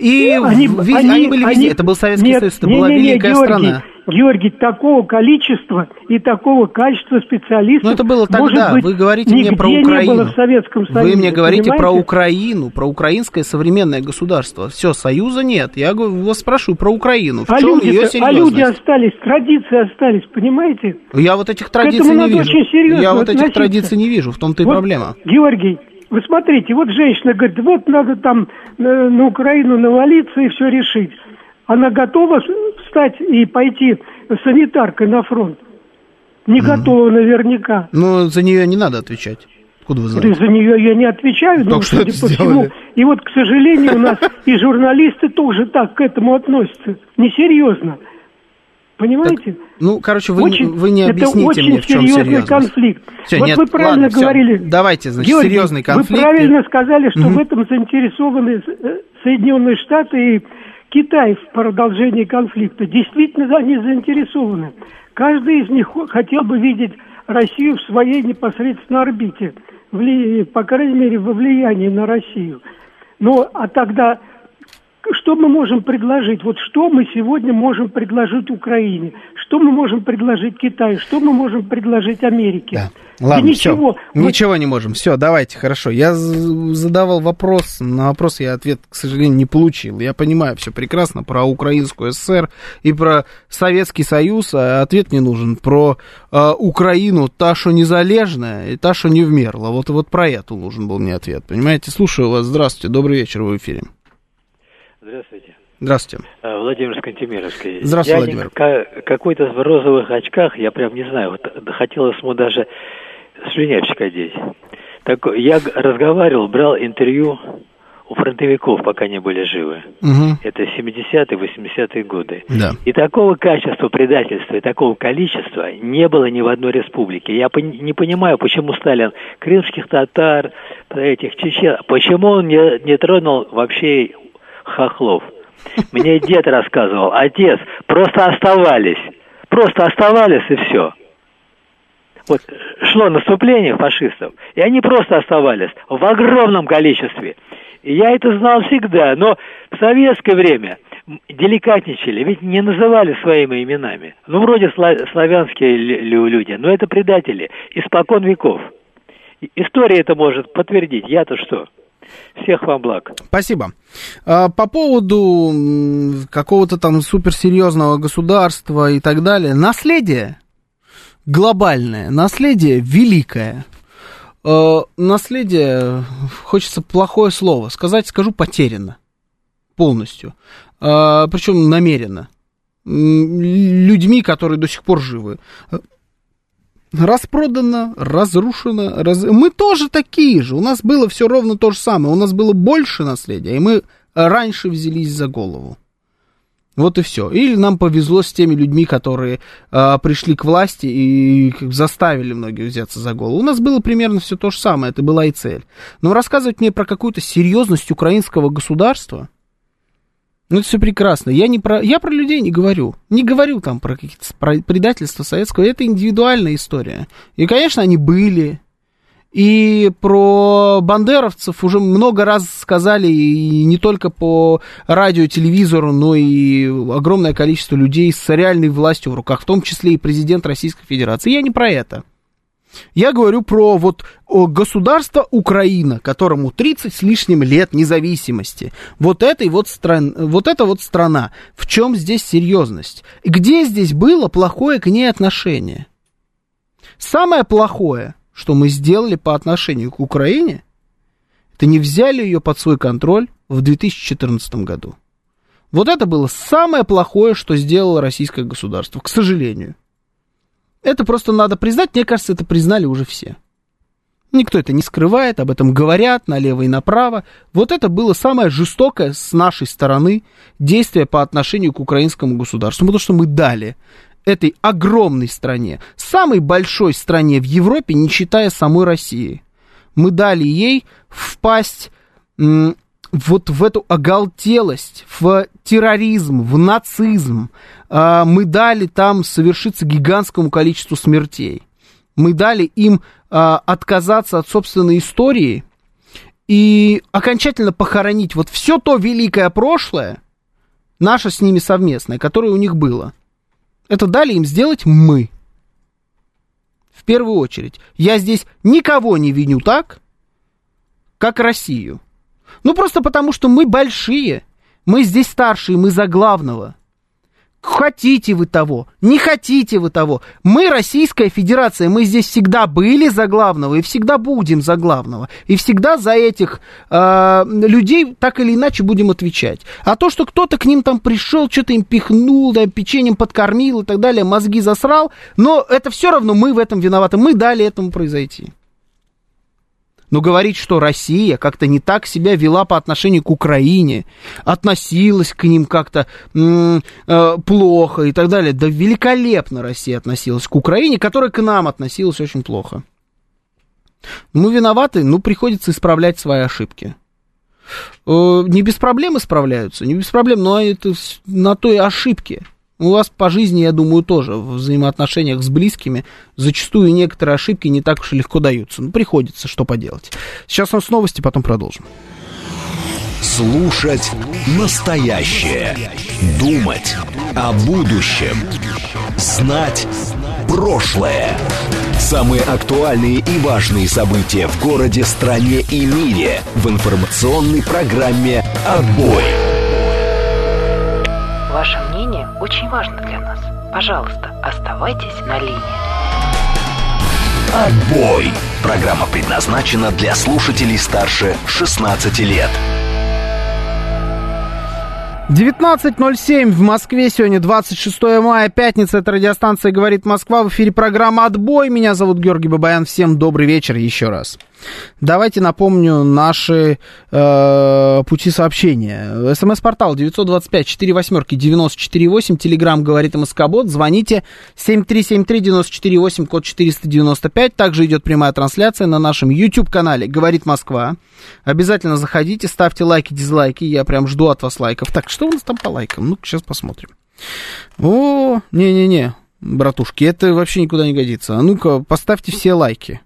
И Они, везде- они были везде. они- Это был Советский нет, Союз, это не, была не, не, великая Георгий, страна. Георгий, такого количества и такого качества специалистов. Но это было тогда. быть, Вы говорите мне про Украину. было в Советском Союзе. Вы мне говорите про понимаете? Украину, про украинское современное государство. Все, Союза нет. Я вас спрашиваю про Украину. В А чем люди, ее а люди серьезность? остались, традиции остались, понимаете? Я вот этих традиций не вижу. Я вот этих традиций не вижу. В том-то и Вот, проблема. Георгий, вы смотрите, вот женщина говорит, вот надо там э, на Украину навалиться и все решить. Она готова встать и пойти санитаркой на фронт? Не готова наверняка. Ну, за нее не надо отвечать. Откуда вы знаете? За нее я не отвечаю, но что судя это по всему. сделали. И вот, к сожалению, у нас и журналисты тоже так к этому относятся. Несерьезно. Понимаете? Ну, короче, вы, Очень- вы не объясните мне, в чем серьезный конфликт. Всё, вот нет, вы правильно ладно, говорили. Давайте, значит, Георгий, серьезный конфликт. Вы правильно сказали, что Мгм. в этом заинтересованы э, Соединенные Штаты и Китай в продолжении конфликта. Действительно, они заинтересованы. Каждый из них хо- хотел бы видеть Россию в своей непосредственной орбите, вли- по крайней мере, во влиянии на Россию. Но, а тогда что мы можем предложить? Вот что мы сегодня можем предложить Украине? Что мы можем предложить Китаю? Что мы можем предложить Америке? Да. Ладно, ничего. все. Ничего не можем. Все, давайте, хорошо. Я задавал вопрос, на вопрос я ответ, к сожалению, не получил. Я понимаю все прекрасно про Украинскую ССР и про Советский Союз, а ответ не нужен. Про э, Украину, та, что незалежная, и та, что не вмерла. Вот, вот про эту нужен был мне ответ. Понимаете? Слушаю вас. Здравствуйте. Добрый вечер. Вы в эфире. Здравствуйте. Здравствуйте. А, Владимир с Кантемировской. Здравствуй, Дяденька Владимир. ка- какой-то в розовых очках, я прям не знаю, вот хотелось ему даже слюнявчик одеть. Так я разговаривал, брал интервью у фронтовиков, пока не были живы. Мгм. Это 70-е, 80-е годы. Да. И такого качества предательства и такого количества не было ни в одной республике. Я пон- не понимаю, почему Сталин крымских татар, этих чечен, почему он не, не тронул вообще хохлов. Мне дед рассказывал, отец, просто оставались. Просто оставались и все. Вот шло наступление фашистов, и они просто оставались в огромном количестве. И я это знал всегда, но в советское время деликатничали, ведь не называли своими именами. Ну, вроде сла- славянские лю- лю- люди, но это предатели, испокон веков. История это может подтвердить, я-то что? Всех вам благ. Спасибо. А, По поводу какого-то там суперсерьезного государства и так далее, наследие глобальное, наследие великое. Э, Наследие, хочется плохое слово сказать, скажу потеряно полностью. Причем намеренно. Людьми, которые до сих пор живы. Распродано, разрушено. Раз... Мы тоже такие же. У нас было все ровно то же самое. У нас было больше наследия, и мы раньше взялись за голову. Вот и все. Или нам повезло с теми людьми, которые э, пришли к власти и заставили многих взяться за голову. У нас было примерно все то же самое, это была и цель. Но рассказывать мне про какую-то серьезность украинского государства, ну, это все прекрасно. Я, не про, я про людей не говорю. Не говорю там про какие-то про предательства советского. Это индивидуальная история. И, конечно, они были. И про бандеровцев уже много раз сказали, и не только по радио, телевизору, но и огромное количество людей с реальной властью в руках, в том числе и президент Российской Федерации. Я не про это. Я говорю про вот государство Украина, которому 30 с лишним лет независимости. Вот этой вот стран, вот эта вот страна. В чем здесь серьезность? Где здесь было плохое к ней отношение? Самое плохое, что мы сделали по отношению к Украине, это не взяли ее под свой контроль в 2014 году. Вот это было самое плохое, что сделало российское государство, к сожалению. Это просто надо признать, мне кажется, это признали уже все. Никто это не скрывает, об этом говорят налево и направо. Вот это было самое жестокое с нашей стороны действие по отношению к украинскому государству, потому что мы дали этой огромной стране, самой большой стране в Европе, не считая самой России, мы дали ей впасть вот в эту оголтелость, в терроризм, в нацизм. А, мы дали там совершиться гигантскому количеству смертей. Мы дали им а, отказаться от собственной истории и окончательно похоронить вот все то великое прошлое, наше с ними совместное, которое у них было. Это дали им сделать мы. В первую очередь. Я здесь никого не виню так, как Россию. Ну, просто потому, что мы большие. Мы здесь старшие, мы за главного. Хотите вы того, не хотите вы того. Мы Российская Федерация, мы здесь всегда были за главного и всегда будем за главного. И всегда за этих э, людей так или иначе будем отвечать. А то, что кто-то к ним там пришел, что-то им пихнул, да, печеньем подкормил и так далее, мозги засрал, но это все равно мы в этом виноваты, мы дали этому произойти. Но говорить, что Россия как-то не так себя вела по отношению к Украине, относилась к ним как-то м- э, плохо и так далее. Да великолепно Россия относилась к Украине, которая к нам относилась очень плохо. Мы виноваты, ну, приходится исправлять свои ошибки. Э, не без проблем исправляются, не без проблем, но это на той ошибке. У вас по жизни, я думаю, тоже в взаимоотношениях с близкими зачастую некоторые ошибки не так уж и легко даются. Ну, приходится, что поделать. Сейчас у нас новости, потом продолжим. Слушать настоящее. Думать о будущем. Знать прошлое. Самые актуальные и важные события в городе, стране и мире в информационной программе «Отбой». Мнение очень важно для нас. Пожалуйста, оставайтесь на линии. Отбой. Программа предназначена для слушателей старше 16 лет. 19.07 в Москве, сегодня 26 мая, пятница, это радиостанция «Говорит Москва», в эфире программа «Отбой», меня зовут Георгий Бабаян, всем добрый вечер еще раз. Давайте напомню наши э, пути сообщения. СМС-портал 925-48-94-8, Телеграмм «Говорит МСК-бот», звоните 7373-94-8, код 495, также идет прямая трансляция на нашем YouTube-канале «Говорит Москва». Обязательно заходите, ставьте лайки, дизлайки, я прям жду от вас лайков. Так, что у нас там по лайкам? Ну, сейчас посмотрим. О, не-не-не, братушки, это вообще никуда не годится. А ну-ка, поставьте все лайки.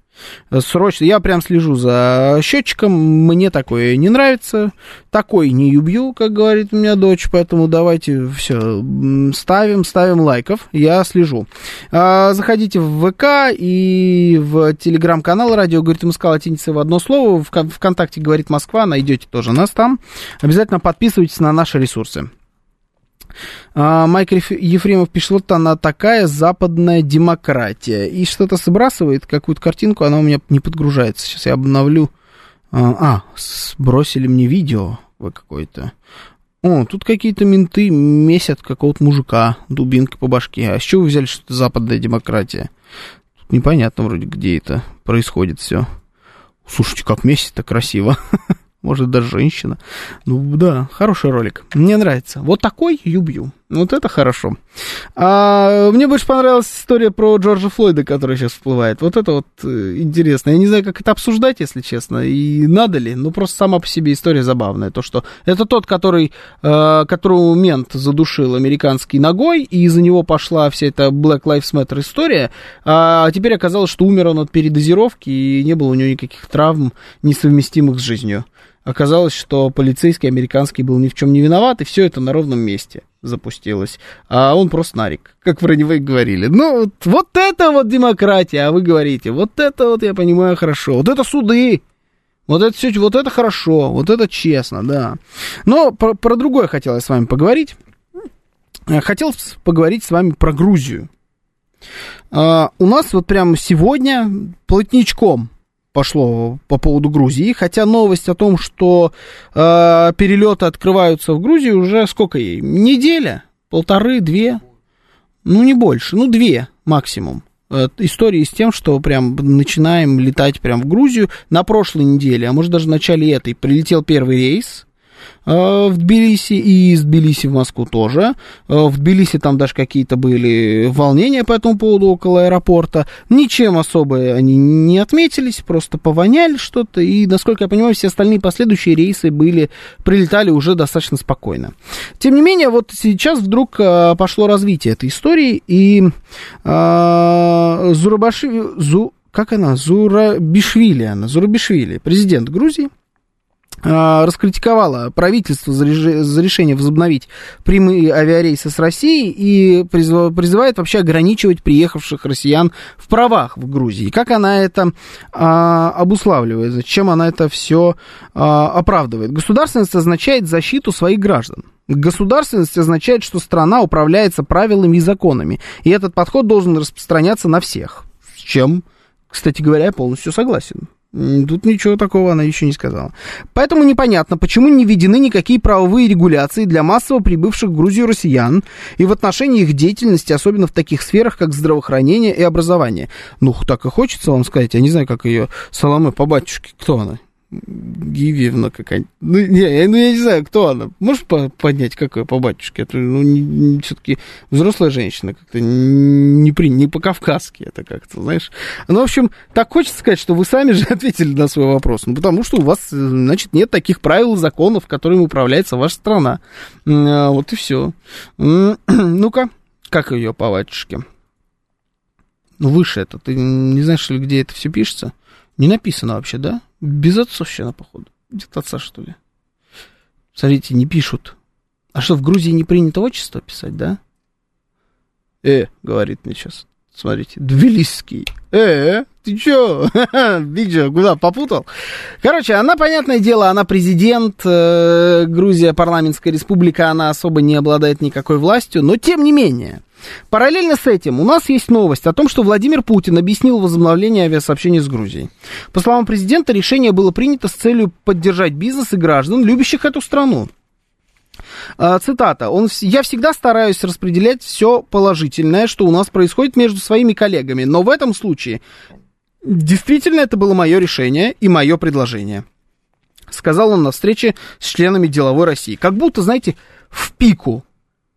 Срочно, я прям слежу за счетчиком, мне такое не нравится, такой не убью, как говорит у меня дочь, поэтому давайте все, ставим, ставим лайков, я слежу. А, заходите в ВК и в телеграм-канал радио «Говорит Москва» латиница в одно слово, в ВКонтакте «Говорит Москва», найдете тоже нас там, обязательно подписывайтесь на наши ресурсы. А, Майк Ефремов пишет, вот она такая западная демократия. И что-то сбрасывает, какую-то картинку, она у меня не подгружается. Сейчас я обновлю. А, а сбросили мне видео вы какое-то. О, тут какие-то менты месят какого-то мужика дубинкой по башке. А с чего вы взяли, что это западная демократия? Тут непонятно вроде, где это происходит все. Слушайте, как месяц-то красиво. может, даже женщина. Ну, да, хороший ролик. Мне нравится. Вот такой юбью. Вот это хорошо. А, мне больше понравилась история про Джорджа Флойда, которая сейчас всплывает. Вот это вот э, интересно. Я не знаю, как это обсуждать, если честно, и надо ли. Ну, просто сама по себе история забавная. То, что это тот, который, э, которого мент задушил американский ногой, и из-за него пошла вся эта Black Lives Matter история. А теперь оказалось, что умер он от передозировки, и не было у него никаких травм, несовместимых с жизнью. Оказалось, что полицейский американский был ни в чем не виноват, и все это на ровном месте запустилось. А он просто нарик, как вроде вы говорили. Ну, вот, вот это вот демократия, а вы говорите, вот это вот я понимаю хорошо. Вот это суды, вот это все, вот это хорошо, вот это честно, да. Но про, про другое я с вами поговорить. Хотел поговорить с вами про Грузию. Uh, у нас вот прямо сегодня плотничком пошло по поводу Грузии, хотя новость о том, что э, перелеты открываются в Грузии уже сколько ей? Неделя? Полторы, две? Ну, не больше, ну, две максимум. Э, истории с тем, что прям начинаем летать прям в Грузию. На прошлой неделе, а может даже в начале этой, прилетел первый рейс в Тбилиси и из Тбилиси в Москву тоже. Э, в Тбилиси там даже какие-то были волнения по этому поводу около аэропорта. Ничем особо они не отметились, просто повоняли что-то. И, насколько я понимаю, все остальные последующие рейсы были, прилетали уже достаточно спокойно. Тем не менее, вот сейчас вдруг э, пошло развитие этой истории, и э, Зурабаши... Зу... Как она? Зурабишвили она, Зурабишвили, президент Грузии, раскритиковала правительство за, за решение возобновить прямые авиарейсы с Россией и призывает вообще ограничивать приехавших россиян в правах в Грузии. Как она это а, обуславливает? Зачем она это все а, оправдывает? Государственность означает защиту своих граждан. Государственность означает, что страна управляется правилами и законами. И этот подход должен распространяться на всех. С чем, кстати говоря, я полностью согласен. Тут ничего такого она еще не сказала. Поэтому непонятно, почему не введены никакие правовые регуляции для массово прибывших в Грузию россиян и в отношении их деятельности, особенно в таких сферах, как здравоохранение и образование. Ну, так и хочется вам сказать, я не знаю, как ее Соломы по батюшке, кто она? Гивьевна какая-нибудь. Ну, не, ну, я не знаю, кто она. Можешь по поднять, какое по батюшке? Это, ну, не, не, все-таки взрослая женщина, как-то не, при, не по-кавказски это как-то, знаешь. Ну, в общем, так хочется сказать, что вы сами же ответили на свой вопрос. Ну, потому что у вас, значит, нет таких правил и законов, которыми управляется ваша страна. А, вот и все. Ну-ка, как ее по батюшке? Ну, выше это. Ты не знаешь ли, где это все пишется? Не написано вообще, да? Без отцовщина, походу. Где-то отца, что ли. Смотрите, не пишут. А что, в Грузии не принято отчество писать, да? Э, говорит мне сейчас. Смотрите, Двилисский. Э, ты чё? Видео куда попутал? Короче, она, понятное дело, она президент, э, Грузия парламентская республика, она особо не обладает никакой властью, но тем не менее, Параллельно с этим у нас есть новость о том, что Владимир Путин объяснил возобновление авиасообщения с Грузией. По словам президента, решение было принято с целью поддержать бизнес и граждан, любящих эту страну. А, цитата. Он, «Я всегда стараюсь распределять все положительное, что у нас происходит между своими коллегами, но в этом случае действительно это было мое решение и мое предложение», сказал он на встрече с членами деловой России. Как будто, знаете, в пику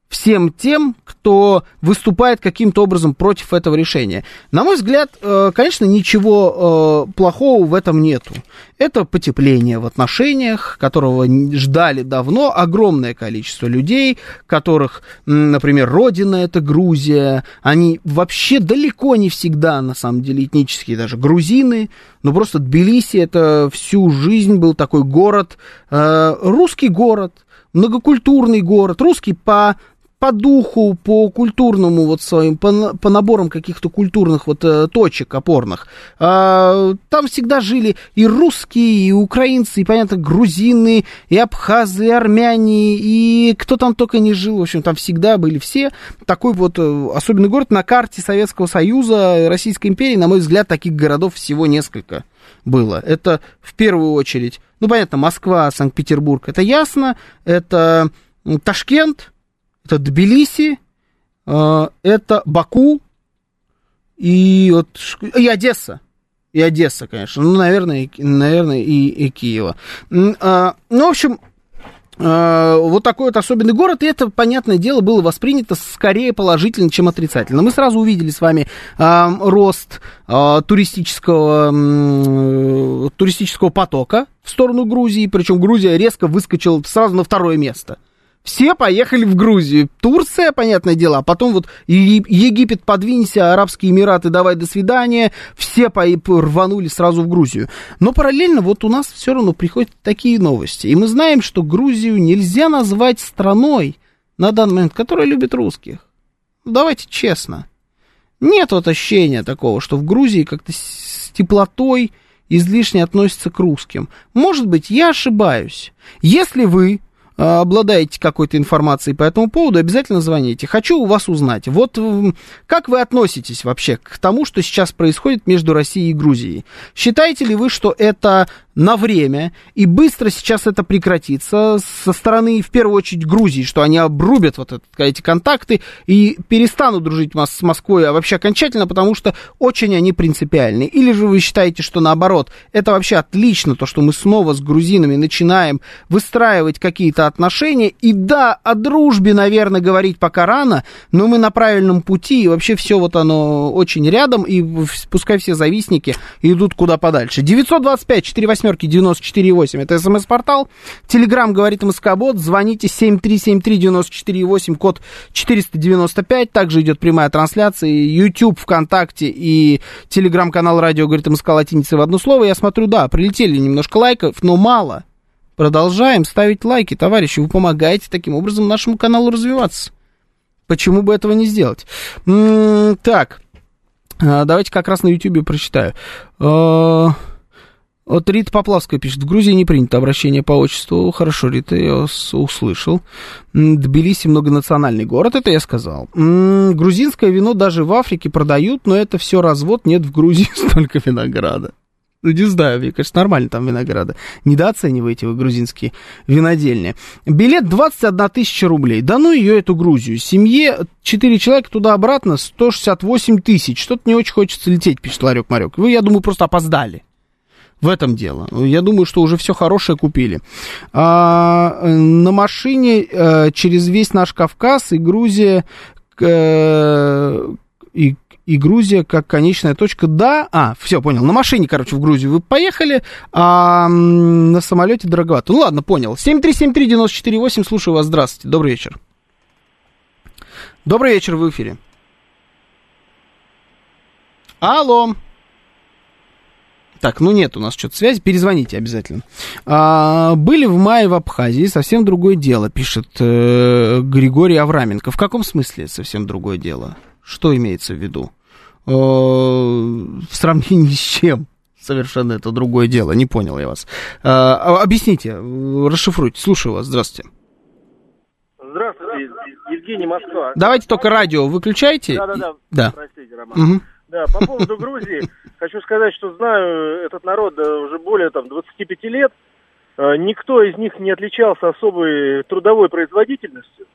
всем тем, кто выступает каким-то образом против этого решения. На мой взгляд, э, конечно, ничего э, плохого в этом нету. Это потепление в отношениях, которого ждали давно огромное количество людей, которых, например, родина это Грузия, они вообще далеко не всегда, на самом деле, этнические даже грузины, но просто Тбилиси это всю жизнь был такой город, э, русский город, многокультурный город, русский по по духу, по культурному вот своим, по, по наборам каких-то культурных вот э, точек опорных. А, там всегда жили и русские, и украинцы, и, понятно, грузины, и абхазы, и армяне, и кто там только не жил. В общем, там всегда были все. Такой вот э, особенный город на карте Советского Союза, Российской империи, на мой взгляд, таких городов всего несколько было. Это в первую очередь, ну, понятно, Москва, Санкт-Петербург, это ясно, это Ташкент, это Тбилиси, э, это Баку и вот и Одесса. И Одесса, конечно. Ну, наверное, наверное и, и Киева. А, ну, в общем, Э, вот такой вот особенный город, и это, понятное дело, было воспринято скорее положительно, чем отрицательно. Мы сразу увидели с вами э, рост э, туристического, э, туристического потока в сторону Грузии, причем Грузия резко выскочила сразу на второе место. Все поехали в Грузию. Турция, понятное дело, а потом вот Египет, подвинься, Арабские Эмираты, давай до свидания. Все рванули сразу в Грузию. Но параллельно вот у нас все равно приходят такие новости. И мы знаем, что Грузию нельзя назвать страной на данный момент, которая любит русских. Ну, давайте честно. Нет вот ощущения такого, что в Грузии как-то с теплотой излишне относятся к русским. Может быть, я ошибаюсь. Если вы обладаете какой-то информацией по этому поводу, обязательно звоните. Хочу у вас узнать, вот как вы относитесь вообще к тому, что сейчас происходит между Россией и Грузией? Считаете ли вы, что это на время, и быстро сейчас это прекратится со стороны, в первую очередь, Грузии, что они обрубят вот это, эти контакты и перестанут дружить с Москвой а вообще окончательно, потому что очень они принципиальны. Или же вы считаете, что наоборот, это вообще отлично, то, что мы снова с грузинами начинаем выстраивать какие-то отношения, и да, о дружбе, наверное, говорить пока рано, но мы на правильном пути, и вообще все вот оно очень рядом, и пускай все завистники идут куда подальше. 925 48 восьмерки 94,8. Это смс-портал. Телеграмм говорит МСК-бот. Звоните 7373-94,8, код 495. Также идет прямая трансляция. YouTube, ВКонтакте и телеграм-канал радио говорит МСК латиницей в одно слово. Я смотрю, да, прилетели немножко лайков, но мало. Продолжаем ставить лайки, товарищи. Вы помогаете таким образом нашему каналу развиваться. Почему бы этого не сделать? М-м, так, а, давайте как раз на YouTube прочитаю. Вот Рита Поплавская пишет, в Грузии не принято обращение по отчеству. Хорошо, Рита, я услышал. Тбилиси многонациональный город, это я сказал. Грузинское вино даже в Африке продают, но это все развод, нет в Грузии столько винограда. Ну, не знаю, мне кажется, нормально там винограда. Недооцениваете вы грузинские винодельни. Билет 21 тысяча рублей. Да ну ее, эту Грузию. Семье 4 человека туда-обратно 168 тысяч. Что-то не очень хочется лететь, пишет Ларек Марек. Вы, я думаю, просто опоздали. В этом дело. Я думаю, что уже все хорошее купили. А, на машине а, через весь наш Кавказ и Грузия а, и, и Грузия как конечная точка. Да, а, все, понял. На машине, короче, в Грузию вы поехали, а на самолете дороговато. Ну ладно, понял. 7373948, слушаю вас. Здравствуйте. Добрый вечер. Добрый вечер, в эфире. Алло. Так, ну нет у нас что-то связи, перезвоните обязательно. А, были в мае в Абхазии, совсем другое дело, пишет э, Григорий Авраменко. В каком смысле совсем другое дело? Что имеется в виду? Э, в сравнении с чем? Совершенно это другое дело, не понял я вас. А, объясните, расшифруйте, слушаю вас, здравствуйте. Здравствуйте, Евгений Москва. Давайте только радио выключайте. Да-да-да, да. простите, Роман. Угу. Да, по поводу Грузии, хочу сказать, что знаю этот народ уже более там 25 лет. Э, никто из них не отличался особой трудовой производительностью.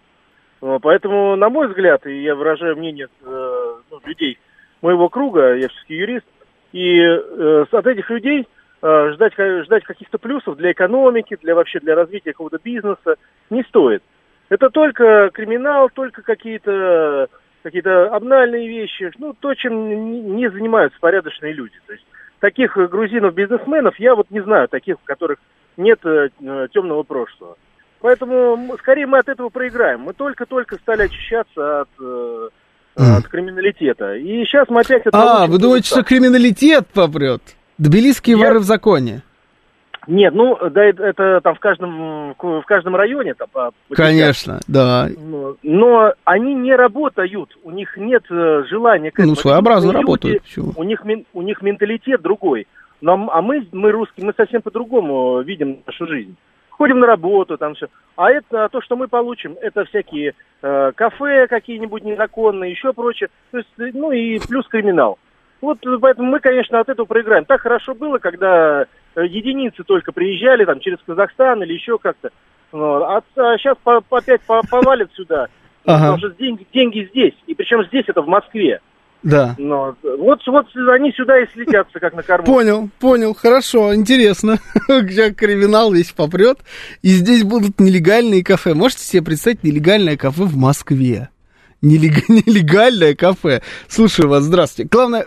Э, поэтому, на мой взгляд, и я выражаю мнение э, ну, людей моего круга, я все-таки юрист, и от этих людей ждать, ждать каких-то плюсов для экономики, для вообще для развития какого-то бизнеса не стоит. Это только криминал, только какие-то какие-то обнальные вещи, ну, то, чем не занимаются порядочные люди. То есть таких грузинов-бизнесменов я вот не знаю, таких, у которых нет э, темного прошлого. Поэтому скорее мы от этого проиграем. Мы только-только стали очищаться от, э, от криминалитета. И сейчас мы опять... А, вы думаете, что криминалитет попрет? Тбилисские я... воры в законе. Нет, ну, да, это, это там в каждом, в каждом районе. Там, по, Конечно, да. Но, но они не работают, у них нет э, желания к этому. Ну, своеобразно работают. Люди, у, них, у них менталитет другой. Но, а мы, мы русские, мы совсем по-другому видим нашу жизнь. Ходим на работу, там все. А это то, что мы получим, это всякие э, кафе какие-нибудь незаконные, еще прочее. То есть, ну и плюс криминал. Вот поэтому мы, конечно, от этого проиграем. Так хорошо было, когда Э, единицы только приезжали там через Казахстан или еще как-то. А, а сейчас по, по, опять по, повалят сюда. Ага. Потому что деньги, деньги здесь. И причем здесь это в Москве. Да. Но, вот, вот они сюда и слетятся, как на корму. Понял, понял, хорошо, интересно. Как криминал весь попрет, и здесь будут нелегальные кафе. Можете себе представить нелегальное кафе в Москве? Нелег... Нелегальное кафе. Слушаю вас, здравствуйте. Главное,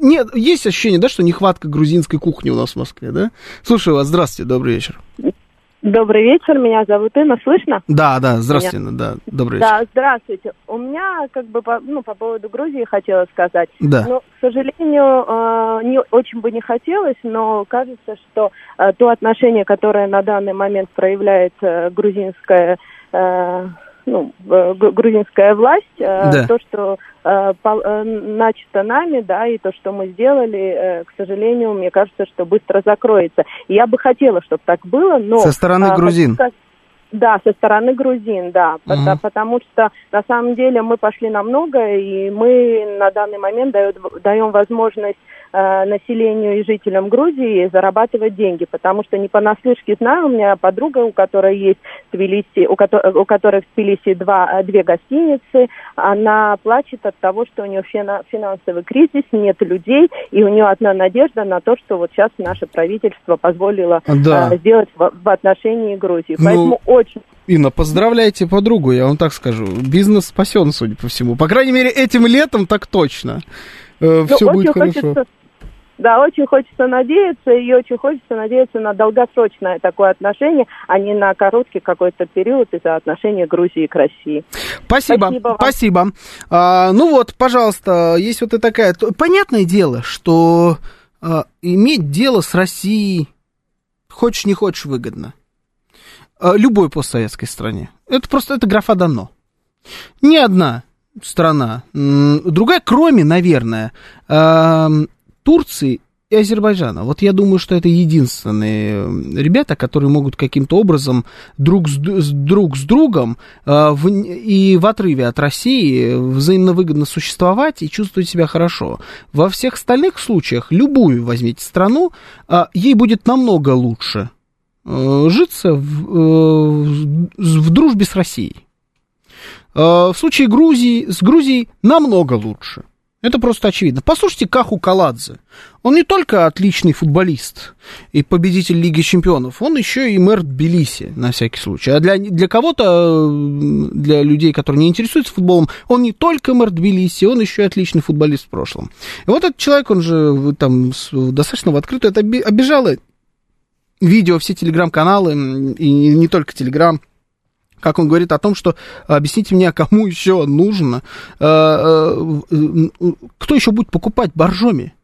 нет, есть ощущение, да, что нехватка грузинской кухни у нас в Москве, да? Слушаю вас, здравствуйте, добрый вечер. Добрый вечер, меня зовут Инна, слышно? Да, да, здравствуйте, Инна, да, добрый вечер. Да, здравствуйте. У меня, как бы, по, ну, по поводу Грузии хотела сказать. Да. Но, к сожалению, э, не, очень бы не хотелось, но кажется, что э, то отношение, которое на данный момент проявляет э, грузинская э, ну, грузинская власть, э, Да. то, что э, э, начато нами, да, и то, что мы сделали, э, к сожалению, мне кажется, что быстро закроется. Я бы хотела, чтобы так было, но... Со стороны э, грузин. сказать- Да, со стороны грузин, да. Пота- потому что на самом деле мы пошли на многое, и мы на данный момент даем возможность э, населению и жителям Грузии зарабатывать деньги, потому что не понаслышке знаю, у меня подруга, у которой есть в Тбилиси, у, кото- у которой в Тбилиси два, э, две гостиницы, она плачет от того, что у нее фина- финансовый кризис, нет людей, и у нее одна надежда на то, что вот сейчас наше правительство позволило Да. э, сделать в, в отношении Грузии. Ну, Поэтому очень Инна, поздравляйте подругу, я вам так скажу. Бизнес спасен, судя по всему. По крайней мере, этим летом так точно. Ну, Все будет хорошо. хочется- Да, очень хочется надеяться, и очень хочется надеяться на долгосрочное такое отношение, а не на короткий какой-то период из-за отношения Грузии к России. Спасибо, Спасибо спасибо. вам. А, ну вот, пожалуйста, есть вот и такая... Понятное дело, что а, иметь дело с Россией, хочешь не хочешь, выгодно. А, любой постсоветской стране. Это просто, это графа дано. Ни одна страна, другая, кроме, наверное, Турции и Азербайджана. Вот я думаю, что это единственные м, ребята, которые могут каким-то образом друг с- друг с другом э, в- и в отрыве от России взаимно выгодно существовать и чувствовать себя хорошо. Во всех остальных случаях, любую возьмите страну, э, ей будет намного лучше э, житься в, э, в дружбе с Россией. Э, В случае Грузии, с Грузией намного лучше. Это просто очевидно. Послушайте Каху Каладзе. Он не только отличный футболист и победитель Лиги Чемпионов, он еще и мэр Тбилиси, на всякий случай. А для, для кого-то, для людей, которые не интересуются футболом, он не только мэр Тбилиси, он еще и отличный футболист в прошлом. И вот этот человек, он же там достаточно в открытую, это оби- обижало видео, все телеграм-каналы, и не только телеграм, как он говорит о том, что объясните мне, а кому еще нужно, э, э, кто еще будет покупать боржоми?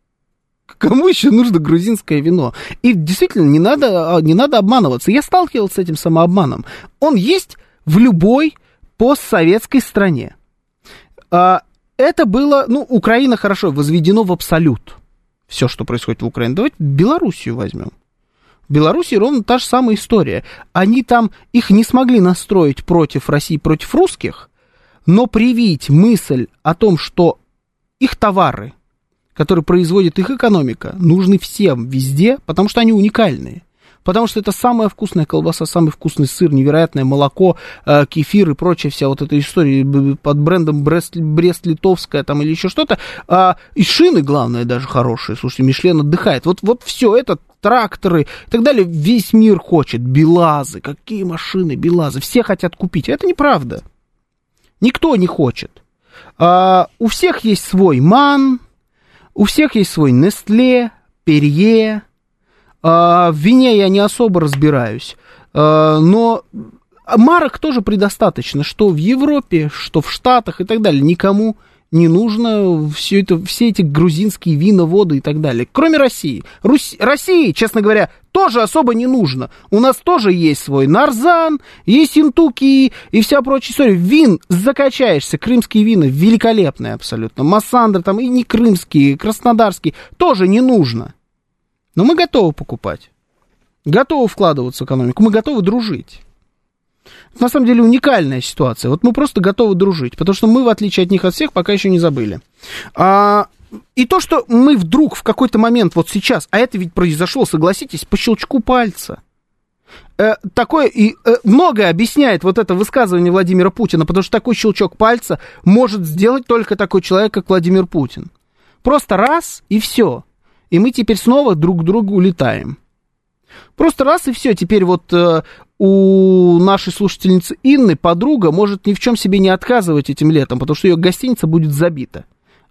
Кому еще нужно грузинское вино? И действительно, не надо, а, не надо обманываться. Я сталкивался с этим самообманом. Он есть в любой постсоветской стране. А, Это было, ну, Украина хорошо возведено в абсолют. Все, что происходит в Украине. Давайте Белоруссию возьмем. В Беларуси ровно та же самая история. Они там, их не смогли настроить против России, против русских, но привить мысль о том, что их товары, которые производит их экономика, нужны всем везде, потому что они уникальные. Потому что это самая вкусная колбаса, самый вкусный сыр, невероятное молоко, э, кефир и прочая вся вот эта история под брендом Брест, Брест-Литовская там или еще что-то. А, и шины, главное, даже хорошие. Слушайте, Мишлен отдыхает. Вот, вот все это, тракторы и так далее, весь мир хочет. Белазы, какие машины, Белазы. Все хотят купить. Это неправда. Никто не хочет. А, у всех есть свой МАН, у всех есть свой Нестле, Перье. А, в вине я не особо разбираюсь. А, но марок тоже предостаточно, что в Европе, что в Штатах и так далее. Никому не нужно все, это, все эти грузинские вина, воды и так далее. Кроме России. Русь, России, честно говоря, тоже особо не нужно. У нас тоже есть свой Нарзан, есть Интуки и вся прочая история. Вин закачаешься. Крымские вина великолепные абсолютно. Массандр там и не крымские, краснодарские. Тоже не нужно. Но мы готовы покупать. Готовы вкладываться в экономику. Мы готовы дружить. На самом деле уникальная ситуация. Вот мы просто готовы дружить, потому что мы, в отличие от них от всех, пока еще не забыли. А, и то, что мы вдруг в какой-то момент, вот сейчас, а это ведь произошло, согласитесь, по щелчку пальца. Э, такое и э, многое объясняет вот это высказывание Владимира Путина, потому что такой щелчок пальца может сделать только такой человек, как Владимир Путин. Просто раз и все. И мы теперь снова друг к другу улетаем. Просто раз и все. Теперь вот э, у нашей слушательницы Инны подруга может ни в чем себе не отказывать этим летом, потому что ее гостиница будет забита.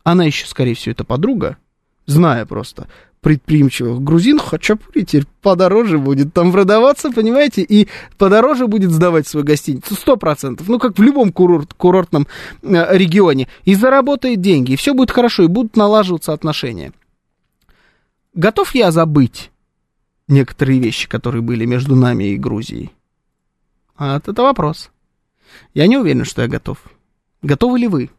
Она еще, скорее всего, это подруга, зная просто предприимчивых грузин, хачапури теперь подороже будет там продаваться, понимаете, и подороже будет сдавать свою гостиницу, сто процентов, ну, как в любом курорт, курортном э, регионе, и заработает деньги, и все будет хорошо, и будут налаживаться отношения. Готов я забыть некоторые вещи, которые были между нами и Грузией? А это вопрос. Я не уверен, что я готов. Готовы ли вы?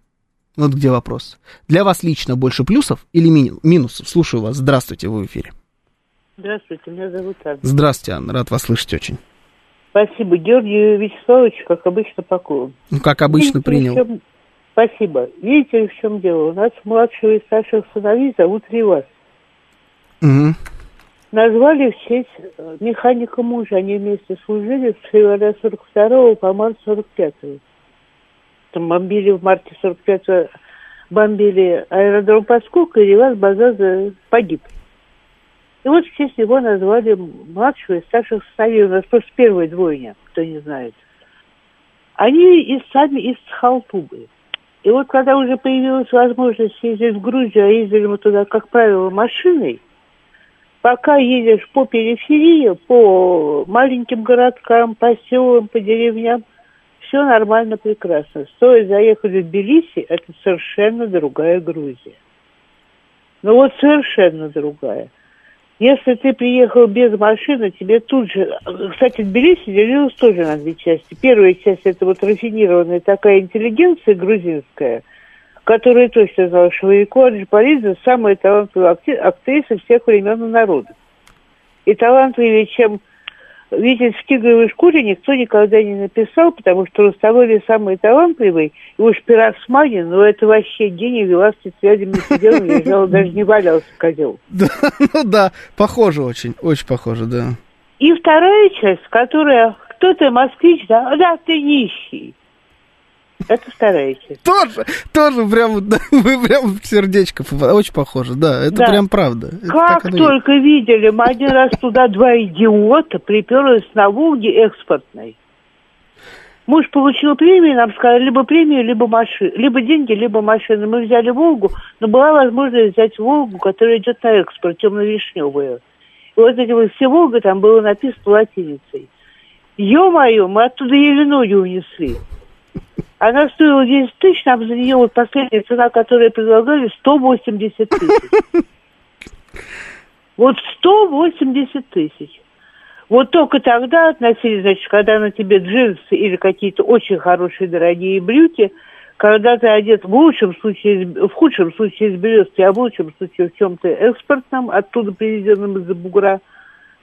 Вот где вопрос. Для вас лично больше плюсов или минусов? Слушаю вас. Здравствуйте, вы в эфире. Здравствуйте, меня зовут Анна. Здравствуйте, Анна. Рад вас слышать очень. Спасибо. Георгий Вячеславович, как обычно, поклон. Ну, как обычно, Видите, принял. Чем... Спасибо. Видите, в чем дело? У нас младшего и старших сыновей зовут Ривас. Угу. Назвали в честь э, механика мужа. Они вместе служили с февраля 42 по март 45 -го там бомбили в марте 45-го, бомбили аэродром Поскука, и Ревас Базаза погиб. И вот в честь него назвали младшего и старших сыновей. У нас просто первая двойня, кто не знает. Они из, сами из Халтубы. И вот когда уже появилась возможность ездить в Грузию, а ездили мы туда, как правило, машиной, пока едешь по периферии, по маленьким городкам, по селам, по деревням, все нормально, прекрасно. Стоит заехать в Тбилиси, это совершенно другая Грузия. Ну вот совершенно другая. Если ты приехал без машины, тебе тут же... Кстати, Тбилиси делилась тоже на две части. Первая часть – это вот рафинированная такая интеллигенция грузинская, которая точно знала, что Варико Аджипаридзе – самая талантливая актриса всех времен и народов. И талантливее, чем Видите, в тигровой шкуре никто никогда не написал, потому что Руставели самый талантливый, и уж Пиросманин, ну это вообще гений, велasti связями сидел, лежал, даже не валялся козел. Да, ну да, похоже очень, очень похоже, да. И вторая часть, которая, кто ты, москвич, да? Да, ты нищий. Это часть. Тоже, тоже прям, да, вы прям в сердечко очень похоже, да, это да. прям правда. Это как только есть. видели, мы один раз туда два идиота приперлись на Волге экспортной. Муж получил премию, нам сказали, либо премию, либо машину, либо деньги, либо машину. Мы взяли Волгу, но была возможность взять Волгу, которая идет на экспорт, темно-вишневую. И вот эти вот все Волга там было написано латиницей. Ё-моё, мы оттуда еле ноги унесли. Она стоила 10 тысяч, нам за нее вот последняя цена, которую предлагали, 180 тысяч. Вот 180 тысяч. Вот только тогда относились, значит, когда на тебе джинсы или какие-то очень хорошие дорогие брюки, когда ты одет в лучшем случае, в худшем случае из березки, а в лучшем случае в чем-то экспортном, оттуда привезенном из-за бугра,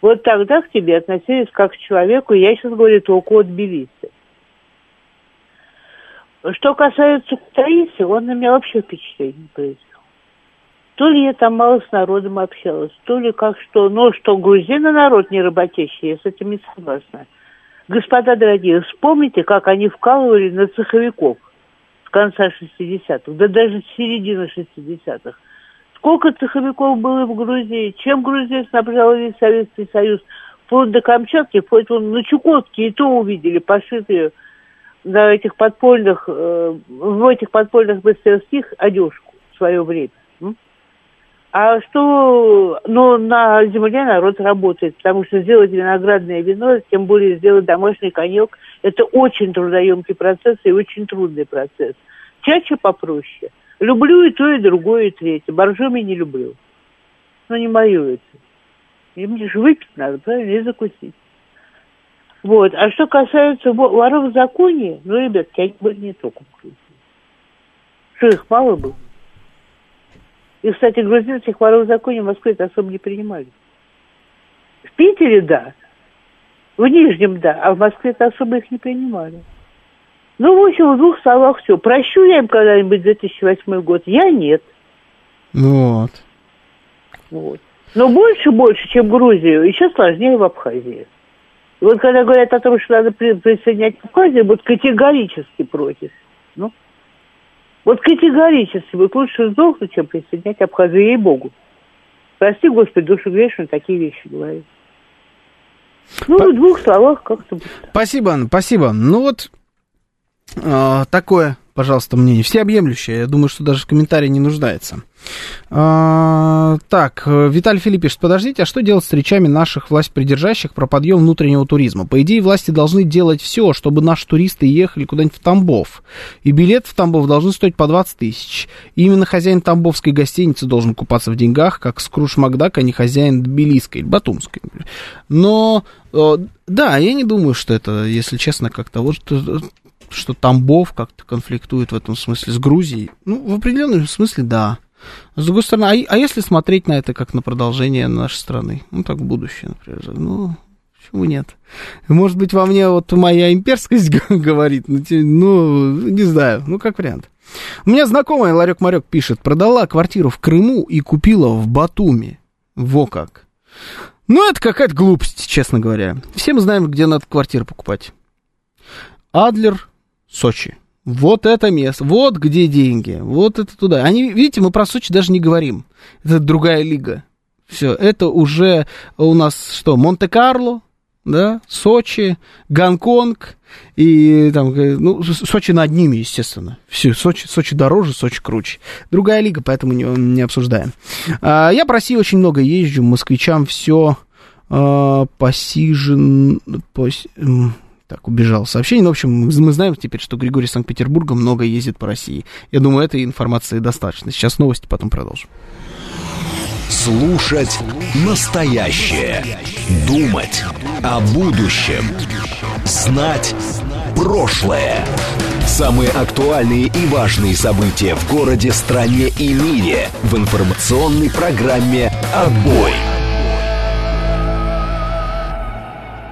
вот тогда к тебе относились как к человеку, я сейчас говорю только от Тбилиси. Что касается Таиси, он на меня вообще впечатление произвел. То ли я там мало с народом общалась, то ли как что. Но что грузины народ не работящий, я с этим не согласна. Господа дорогие, вспомните, как они вкалывали на цеховиков с конца 60-х, да даже с середины 60-х. Сколько цеховиков было в Грузии? Чем Грузия снабжала весь Советский Союз? Вплоть до Камчатки, вплоть на Чукотке, и то увидели пошитые на этих подпольных, э, в этих подпольных мастерских одежку в свое время. А что, ну, на земле народ работает, потому что сделать виноградное вино, тем более сделать домашний коньяк, это очень трудоемкий процесс и очень трудный процесс. Чаще попроще. Люблю и то, и другое, и третье. Боржоми не люблю. Но не мое это. И мне же выпить надо, правильно, и закусить. Вот. А что касается воров в законе, ну, ребят, они были не только в Грузии. Что, их мало было? И, кстати, грузинских воров в законе в Москве это особо не принимали. В Питере – да, в Нижнем – да, а в Москве это особо их не принимали. Ну, в общем, в двух словах все. Прощу я им когда-нибудь 2008 год? Я нет. Вот. Вот. Но больше-больше, чем Грузию, еще сложнее в Абхазии. И вот когда говорят о том, что надо присоединять к Абхазию, вот категорически против. Ну, вот категорически. Вот лучше сдохнуть, чем присоединять Абхазию, ей-богу. Прости, Господи, душу грешную, такие вещи говорить. Ну, По... в двух словах как-то. Спасибо, Анна, спасибо. Ну вот, э, такое пожалуйста, мнение. Всеобъемлющее. Я думаю, что даже в комментарии не нуждается. А, так, Виталий Филипп подождите, а что делать с речами наших власть придержащих про подъем внутреннего туризма? По идее, власти должны делать все, чтобы наши туристы ехали куда-нибудь в Тамбов. И билет в Тамбов должны стоить по 20 тысяч. Именно хозяин тамбовской гостиницы должен купаться в деньгах, как Скруш Макдак, а не хозяин тбилисской, батумской. Но, э, да, я не думаю, что это, если честно, как-то вот что Тамбов как-то конфликтует в этом смысле с Грузией. Ну, в определенном смысле, да. С другой стороны, а, а если смотреть на это как на продолжение нашей страны? Ну, так будущее, например. Ну, почему нет? Может быть, во мне вот моя имперскость говорит, ну, ну, не знаю, ну, как вариант. У меня знакомая Ларек Марек пишет, продала квартиру в Крыму и купила в Батуми. Во как. Ну, это какая-то глупость, честно говоря. Все мы знаем, где надо квартиру покупать. Адлер Сочи. Вот это место, вот где деньги, вот это туда. Они, видите, мы про Сочи даже не говорим. Это другая лига. Все, это уже у нас что, Монте-Карло, да, Сочи, Гонконг и там, ну, Сочи над ними, естественно. Все, Сочи, Сочи дороже, Сочи круче. Другая лига, поэтому не, не обсуждаем. А, я по России очень много езжу, москвичам все а, посижен... Пос, так, убежал сообщение. В общем, мы знаем теперь, что Григорий Санкт-Петербурга много ездит по России. Я думаю, этой информации достаточно. Сейчас новости, потом продолжим. Слушать настоящее. Думать о будущем. Знать прошлое. Самые актуальные и важные события в городе, стране и мире в информационной программе «Отбой».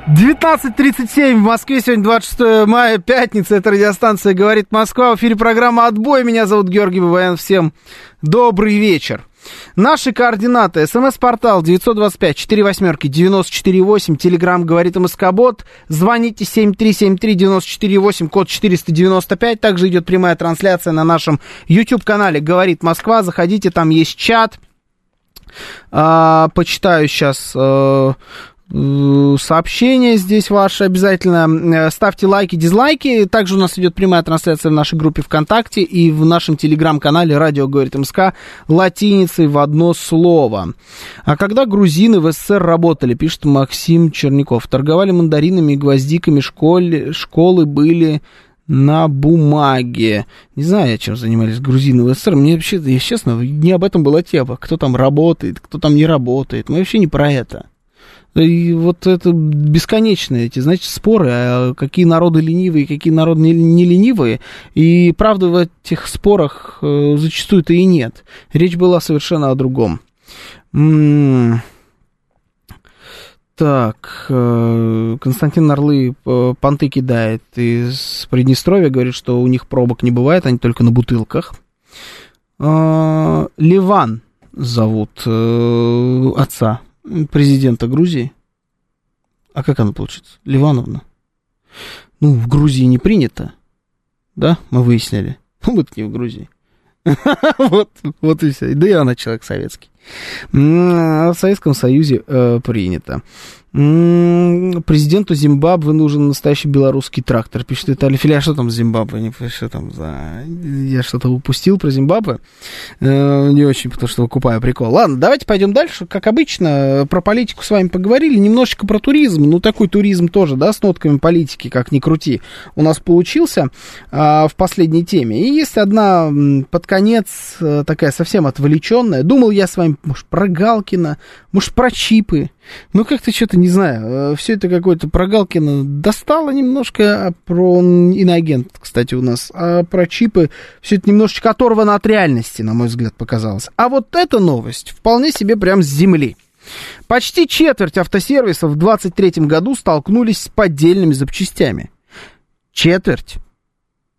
19.37 в Москве, сегодня 26 мая, пятница, это радиостанция «Говорит Москва», в эфире программа «Отбой», меня зовут Георгий Бабаян, всем добрый вечер. Наши координаты. СМС-портал 925 4 восьмерки 948. Телеграмм говорит МСК-бот. Звоните 7373-94-8, код 495. Также идет прямая трансляция на нашем YouTube-канале «Говорит Москва». Заходите, там есть чат. А, почитаю сейчас а, сообщения здесь ваши обязательно. Э, ставьте лайки, дизлайки. Также у нас идет прямая трансляция в нашей группе ВКонтакте и в нашем телеграм-канале «Радио говорит МСК» латиницей в одно слово. А когда грузины в СССР работали, пишет Максим Черняков, торговали мандаринами и гвоздиками, школе, школы были на бумаге. Не знаю, чем занимались грузины в СССР. Мне вообще, если честно, не об этом была тема. Кто там работает, кто там не работает. Мы вообще не про это. И вот это бесконечные эти, значит, споры, а какие народы ленивые, какие народы не, ленивые. И правда в этих спорах э, зачастую-то и нет. Речь была совершенно о другом. М-м- так, э, Константин Орлы э, понты кидает из Приднестровья, говорит, что у них пробок не бывает, они только на бутылках. Ливан зовут отца президента Грузии. А как она получится? Ливановна. Ну, в Грузии не принято. Да, мы выяснили. Ну, вот не в Грузии. вот, вот и все. Да и она человек советский. А в Советском Союзе э. Президенту Зимбабве нужен настоящий белорусский трактор, пишет Виталий Филя. А что там Зимбабве? Не, что там за... Я что-то упустил про Зимбабве. Э, не очень, потому что выкупаю прикол. Ладно, давайте пойдем дальше. Как обычно, про политику с вами поговорили. Немножечко про туризм. Ну, такой туризм тоже, да, с нотками политики, как ни крути, у нас получился а, в последней теме. И есть одна под конец э, такая совсем отвлеченная. Думал я с вами, может, про Галкина, может, про чипы. Ну, как-то что-то, не знаю, э, все это какое-то про Галкина достало немножко, а про иноагент, кстати, у нас, а про чипы все это немножечко оторвано от реальности, на мой взгляд, показалось. А вот эта новость вполне себе прям с земли. Почти четверть автосервисов в 2023 году столкнулись с поддельными запчастями. Четверть.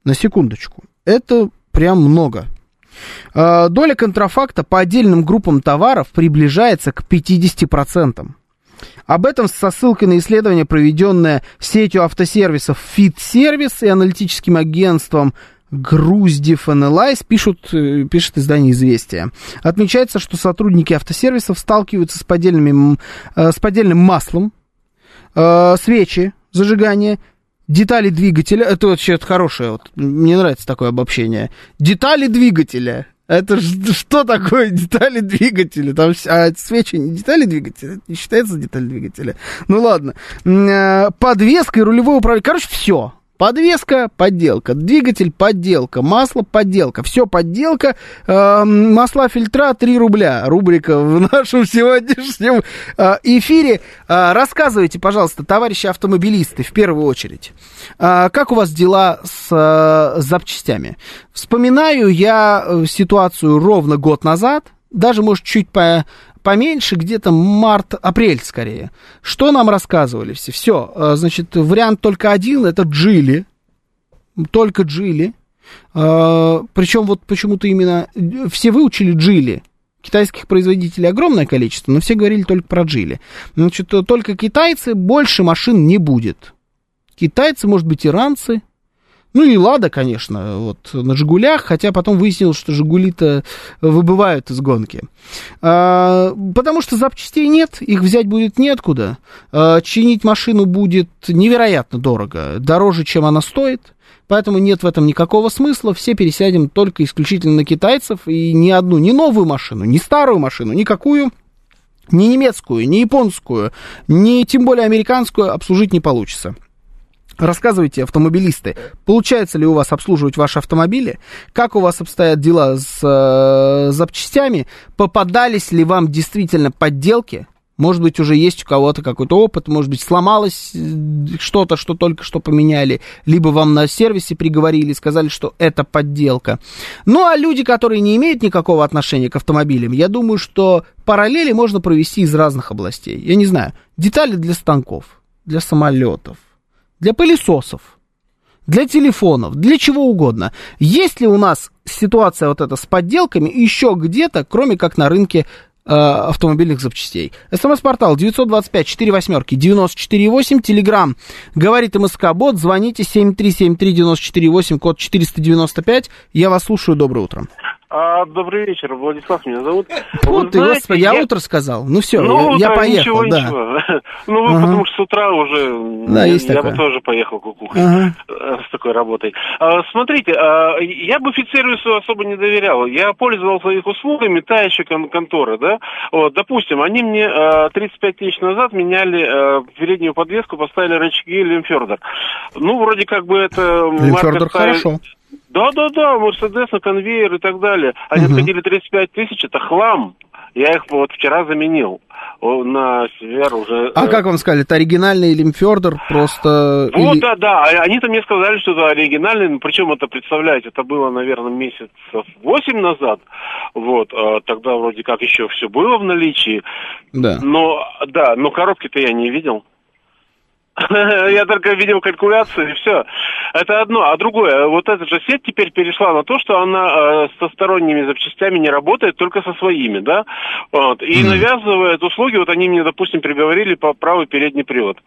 На секундочку. Это прям много. А, доля контрафакта по отдельным группам товаров приближается к 50%. Об этом со ссылкой на исследование, проведенное сетью автосервисов FitService и аналитическим агентством Груздев Analyze пишут, э, пишет издание «Известия». Отмечается, что сотрудники автосервисов сталкиваются с, э, с поддельным маслом, э, свечи зажигания, детали двигателя. Это вообще хорошее, вот, мне нравится такое обобщение. Детали двигателя. Это что такое детали двигателя? Там а свечи не детали двигателя, это не считается деталь двигателя. Ну ладно. Подвеска и рулевое управление. Короче, все. Подвеска – подделка, двигатель – подделка, масло – подделка, все подделка, э, масла фильтра – 3 рубля, рубрика в нашем сегодняшнем э, эфире. Э, рассказывайте, пожалуйста, товарищи автомобилисты, в первую очередь, э, как у вас дела с э, запчастями? Вспоминаю я э, ситуацию ровно год назад, даже, может, чуть по, поменьше, где-то март-апрель скорее. Что нам рассказывали все? Все, э, значит, вариант только один, это Джили, только Джили. Э, Причем вот почему-то именно все выучили Джили. Китайских производителей огромное количество, но все говорили только про Джили. Значит, только китайцы, больше машин не будет. Китайцы, может быть, иранцы, ну и Лада, конечно, вот на Жигулях, хотя потом выяснилось, что Жигули-то выбывают из гонки. А, потому что запчастей нет, их взять будет неоткуда. А, чинить машину будет невероятно дорого, дороже, чем она стоит. Поэтому нет в этом никакого смысла. Все пересядем только исключительно на китайцев. И ни одну, ни новую машину, ни старую машину, никакую ни немецкую, ни японскую, ни тем более американскую обслужить не получится. Рассказывайте, автомобилисты, получается ли у вас обслуживать ваши автомобили? Как у вас обстоят дела с э, запчастями? Попадались ли вам действительно подделки? Может быть, уже есть у кого-то какой-то опыт, может быть, сломалось э, что-то, что только что поменяли, либо вам на сервисе приговорили, сказали, что это подделка. Ну, а люди, которые не имеют никакого отношения к автомобилям, я думаю, что параллели можно провести из разных областей. Я не знаю, детали для станков, для самолетов, для пылесосов, для телефонов, для чего угодно. Есть ли у нас ситуация вот эта с подделками еще где-то, кроме как на рынке э, автомобильных запчастей. СМС-портал 925 4 восьмерки 94,8. Телеграмм говорит МСК Бот. Звоните 7373-94,8, код 495. Я вас слушаю. Доброе утро. А, добрый вечер, Владислав меня зовут. Вот ты, знаете, господи, я, я утро сказал. Ну все, ну, я, я поехал, ничего, да. Ничего. Ну, вы, ага. потому что с утра уже... Да, есть я такое. бы тоже поехал кукухой ага. с такой работой. А, смотрите, а, я бы офицервису особо не доверял. Я пользовался их услугами, та еще кон- конторы, да. Вот, допустим, они мне а, 35 тысяч назад меняли а, переднюю подвеску, поставили рычаги Лемфердер. Ну, вроде как бы это... Лемфердер хорошо. Да, да, да, Мерседес конвейер и так далее. Они угу. отходили 35 тысяч, это хлам. Я их вот вчера заменил на Север уже. А как вам сказали, это оригинальный Лимфердер просто? Вот, Или... да, да. Они-то мне сказали, что это оригинальный, причем это, представляете, это было, наверное, месяцев 8 назад. Вот, тогда вроде как еще все было в наличии. Да. Но, да, но коробки-то я не видел. Я только видел калькуляцию и все. Это одно. А другое, вот эта же сеть теперь перешла на то, что она э, со сторонними запчастями не работает, только со своими, да? Вот. И mm. навязывает услуги, вот они мне, допустим, приговорили по правый передний привод.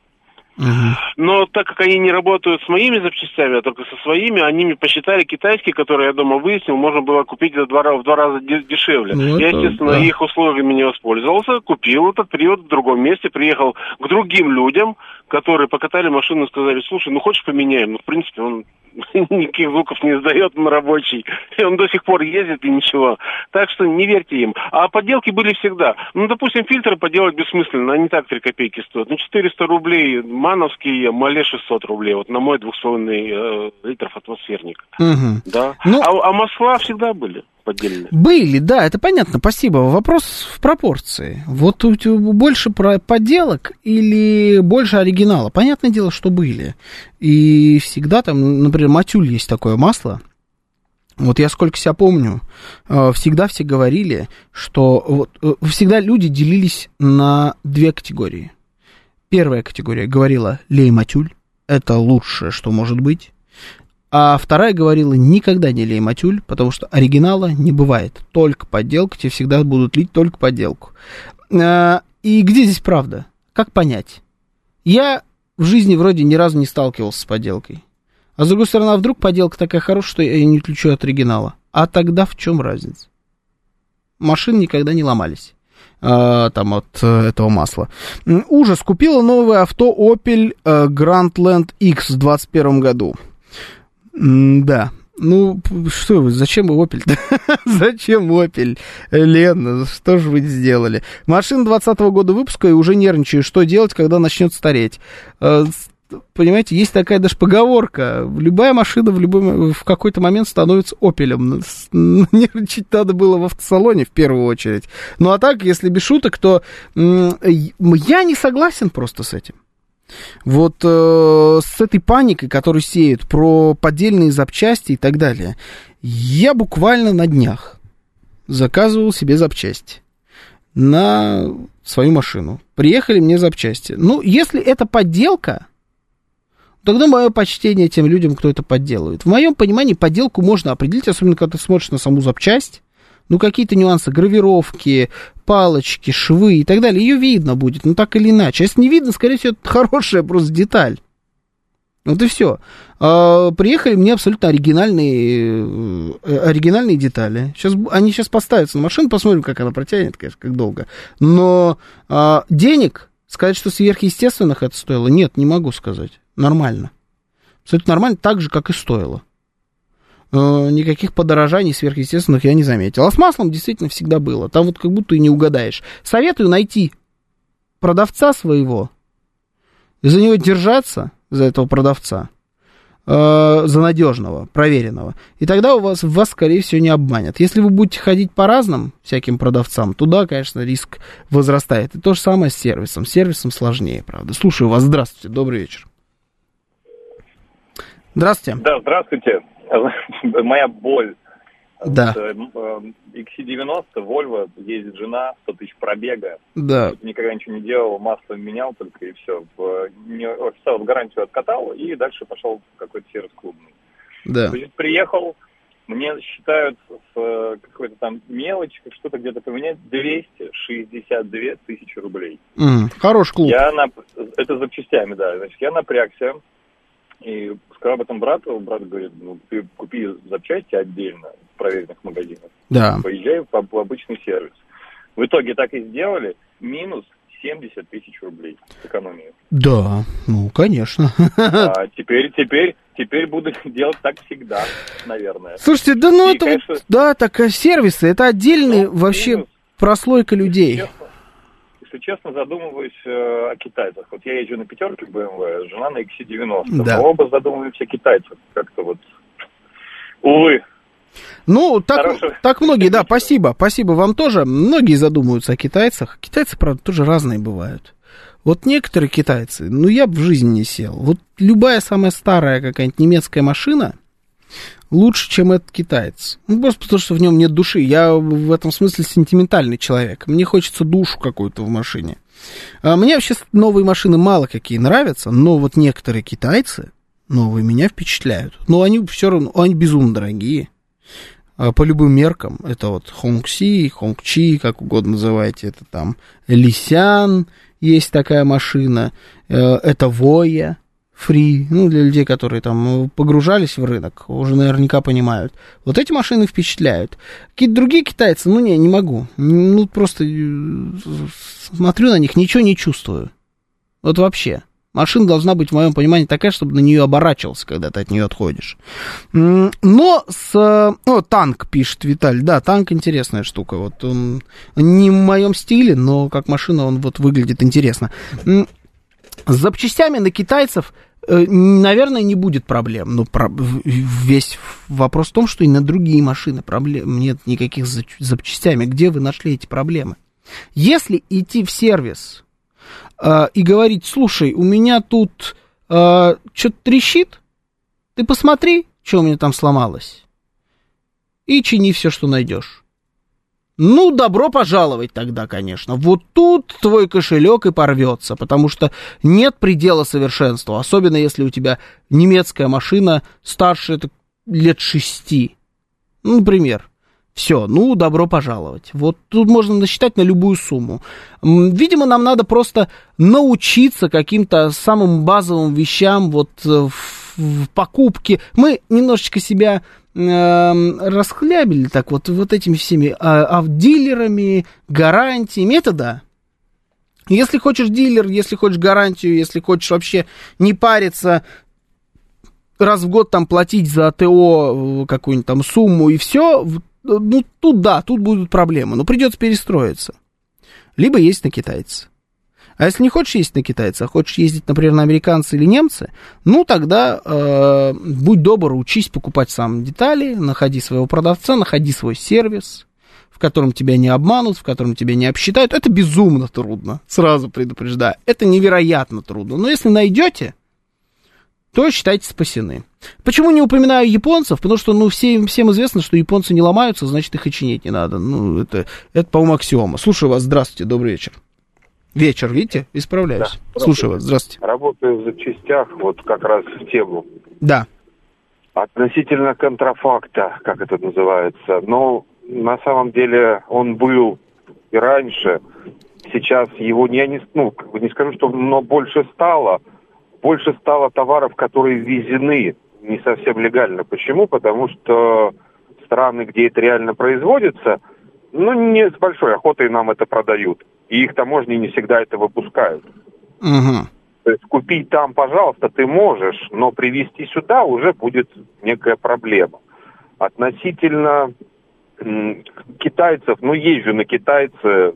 Но так как они не работают с моими запчастями, а только со своими, они мне посчитали китайские, которые я дома выяснил, можно было купить за два, в два раза дешевле. Ну, я, это, естественно, да. их услугами не воспользовался, купил этот привод в другом месте, приехал к другим людям, которые покатали машину и сказали, слушай, ну хочешь поменяем? Ну, в принципе, он никаких звуков не издает, он рабочий. И он до сих пор ездит и ничего. Так что не верьте им. А подделки были всегда. Ну, допустим, фильтры поделать бессмысленно, они так 3 копейки стоят. Ну, 400 рублей мановские, мале 600 рублей. Вот на мой 2,5 э, литров атмосферник. Угу. Да. Ну, а, а масла всегда были поддельные. Были, да, это понятно, спасибо. Вопрос в пропорции. Вот у тебя больше про подделок или больше оригинала? Понятное дело, что были. И всегда там, например, матюль есть такое масло. Вот я сколько себя помню, э, всегда все говорили, что вот, э, всегда люди делились на две категории. Первая категория говорила лей матюль, это лучшее, что может быть. А вторая говорила, никогда не лей матюль, потому что оригинала не бывает. Только подделка, тебе всегда будут лить только подделку. А, И где здесь правда? как понять? Я в жизни вроде ни разу не сталкивался с подделкой. А с другой стороны, а вдруг подделка такая хорошая, что я не отличу от оригинала. А тогда в чем разница? Машины никогда не ломались. А, там от э, этого масла. Ужас. Купила новое авто Opel э, Grandland X в 2021 году. Да, ну, что вы, зачем Opel? зачем Opel? Лена, что же вы сделали? Машина 20 -го года выпуска и уже нервничаю. Что делать, когда начнет стареть? Понимаете, есть такая даже поговорка. Любая машина в, любой, в какой-то момент становится опелем. Нервничать надо было в автосалоне в первую очередь. Ну а так, если без шуток, то я не согласен просто с этим. Вот э, с этой паникой, которую сеют про поддельные запчасти и так далее, я буквально на днях заказывал себе запчасти на свою машину. Приехали мне запчасти. Ну, если это подделка, тогда мое почтение тем людям, кто это подделывает. В моем понимании подделку можно определить, особенно когда ты смотришь на саму запчасть, ну, какие-то нюансы, гравировки, палочки, швы и так далее, ее видно будет, ну, так или иначе. А если не видно, скорее всего, это хорошая просто деталь. Вот и все. А, приехали мне абсолютно оригинальные, э, оригинальные детали. Сейчас, они сейчас поставятся на машину, посмотрим, как она протянет, конечно, как долго. Но а, денег, сказать, что сверхъестественных это стоило, нет, не могу сказать. Нормально. Абсолютно нормально, так же, как и стоило. Э, никаких подорожаний сверхъестественных я не заметил. А с маслом действительно всегда было. Там вот как будто и не угадаешь. Советую найти продавца своего, и за него держаться, за этого продавца, э, за надежного, проверенного. И тогда у вас, вас, скорее всего, не обманят. Если вы будете ходить по разным всяким продавцам, туда, конечно, риск возрастает. И то же самое с сервисом. С сервисом сложнее, правда. Слушаю вас. Здравствуйте. Добрый вечер. Здравствуйте. Да, здравствуйте. моя боль. Да. XC90, Volvo, ездит жена, 100 тысяч пробега. Да. Никогда ничего не делал, масло менял только и все. В, не, официал в гарантию откатал и дальше пошел в какой-то сервис клубный. Да. Значит, приехал, мне считают с какой-то там мелочь, что-то где-то поменять, 262 тысячи рублей. Mm, хороший клуб. Я на... Это запчастями, да. Значит, я напрягся, и сказал об этом брату, брат говорит, ну, ты купи запчасти отдельно в проверенных магазинах. Да. Поезжай в, в обычный сервис. В итоге так и сделали. Минус 70 тысяч рублей экономии. Да, ну, конечно. А теперь, теперь, теперь буду делать так всегда, наверное. Слушайте, да ну и, это конечно, вот, да, так э, сервисы, это отдельный ну, вообще минус, прослойка людей. Честно, если честно, задумываюсь э, о китайцах. Вот я езжу на пятерке BMW, жена на XC90. Да. Мы оба задумываемся о китайцах. Как-то вот, увы. Ну, так, так многие, да, спасибо, спасибо вам тоже. Многие задумываются о китайцах. Китайцы, правда, тоже разные бывают. Вот некоторые китайцы, ну, я бы в жизни не сел. Вот любая самая старая какая-нибудь немецкая машина, лучше, чем этот китаец. Ну, просто потому, что в нем нет души. Я в этом смысле сентиментальный человек. Мне хочется душу какую-то в машине. А мне вообще новые машины мало какие нравятся, но вот некоторые китайцы новые меня впечатляют. Но они все равно, они безумно дорогие. А по любым меркам. Это вот Хонгси, Хонгчи, как угодно называйте. Это там Лисян, есть такая машина. Э, это Воя фри, ну, для людей, которые там погружались в рынок, уже наверняка понимают. Вот эти машины впечатляют. Какие-то другие китайцы, ну, не, не могу. Ну, просто э, смотрю на них, ничего не чувствую. Вот вообще. Машина должна быть, в моем понимании, такая, чтобы на нее оборачивался, когда ты от нее отходишь. Но с... О, танк, пишет Виталь. Да, танк интересная штука. Вот он не в моем стиле, но как машина он вот выглядит интересно. С запчастями на китайцев, э, наверное, не будет проблем. Но про... весь вопрос в том, что и на другие машины проблем нет никаких запчастями. Где вы нашли эти проблемы? Если идти в сервис э, и говорить, слушай, у меня тут э, что-то трещит, ты посмотри, что у меня там сломалось, и чини все, что найдешь. Ну, добро пожаловать тогда, конечно. Вот тут твой кошелек и порвется, потому что нет предела совершенства, особенно если у тебя немецкая машина старше лет шести. Ну, например, Все, ну, добро пожаловать. Вот тут можно насчитать на любую сумму. Видимо, нам надо просто научиться каким-то самым базовым вещам вот э, в, в покупке. Мы немножечко себя расхлябили так вот, вот этими всеми а, а дилерами, гарантиями. Это да. Если хочешь дилер, если хочешь гарантию, если хочешь вообще не париться, раз в год там платить за ТО э, какую-нибудь там сумму и все, ну, тут да, тут будут проблемы, но придется перестроиться. Либо есть на китайца. А если не хочешь ездить на китайца, а хочешь ездить, например, на американца или немца, ну тогда э, будь добр, учись покупать сам детали, находи своего продавца, находи свой сервис, в котором тебя не обманут, в котором тебя не обсчитают. Это безумно трудно, сразу предупреждаю. Это невероятно трудно. Но если найдете, то считайте спасены. Почему не упоминаю японцев? Потому что, ну, все, всем известно, что японцы не ломаются, значит, их и чинить не надо. Ну, это, это по-моему, аксиома. Слушаю вас, здравствуйте, добрый вечер. Вечер, видите, исправляюсь. Да, Слушаю вас, здравствуйте. Работаю в запчастях, вот как раз в тему. Да. Относительно контрафакта, как это называется. Но на самом деле он был и раньше. Сейчас его, я не, ну, не скажу, что но больше стало – больше стало товаров, которые ввезены не совсем легально. Почему? Потому что страны, где это реально производится, ну, не с большой охотой нам это продают. И их таможни не всегда это выпускают. Угу. То есть купить там, пожалуйста, ты можешь, но привезти сюда уже будет некая проблема. Относительно китайцев, ну, езжу на китайцы,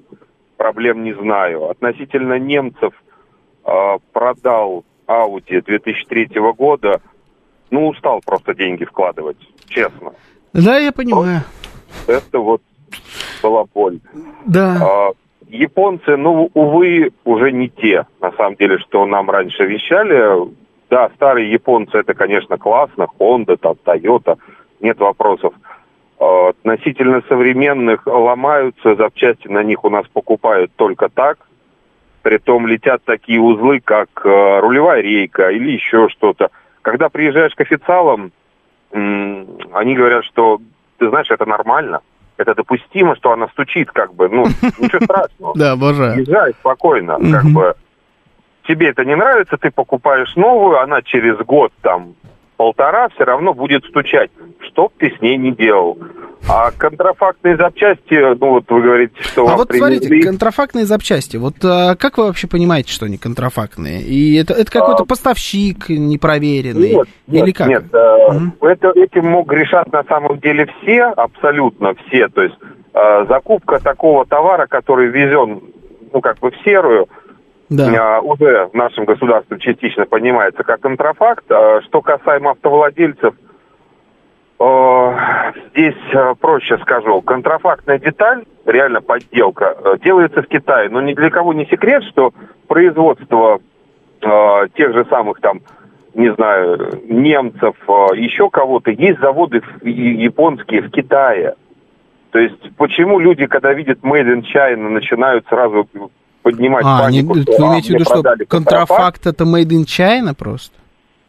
проблем не знаю. Относительно немцев э, продал Audi 2003 года, ну, устал просто деньги вкладывать, честно. Да, я понимаю. Это вот была боль. Да. А, японцы, ну, увы, уже не те, на самом деле, что нам раньше вещали. Да, старые японцы, это, конечно, классно, Honda, там, Toyota, нет вопросов. А, относительно современных ломаются, запчасти на них у нас покупают только так, Притом летят такие узлы, как э, рулевая рейка или еще что-то. Когда приезжаешь к официалам, они говорят, что, ты знаешь, это нормально. Это допустимо, что она стучит, как бы, ну, ничего страшного. Да, обожаю. Езжай спокойно, как бы. Тебе это не нравится, ты покупаешь новую, она через год там полтора все равно будет стучать, что ты с ней не делал. А контрафактные запчасти, ну вот вы говорите, что а вот привезли... смотрите, контрафактные запчасти, вот а, как вы вообще понимаете, что они контрафактные? И это, это какой-то а... поставщик непроверенный? Нет, или нет, как? нет. Угу. Это, этим мог грешат на самом деле все, абсолютно все. То есть э, закупка такого товара, который везен, ну как бы в серую, да. уже в нашем государстве частично понимается как контрафакт. Что касаемо автовладельцев, здесь проще скажу. Контрафактная деталь, реально подделка, делается в Китае. Но ни для кого не секрет, что производство тех же самых там, не знаю, немцев, еще кого-то, есть заводы японские в Китае. То есть почему люди, когда видят Made in China, начинают сразу поднимать а, панику. Не, что, вы имеете в виду, что контрафакт, это made in China просто?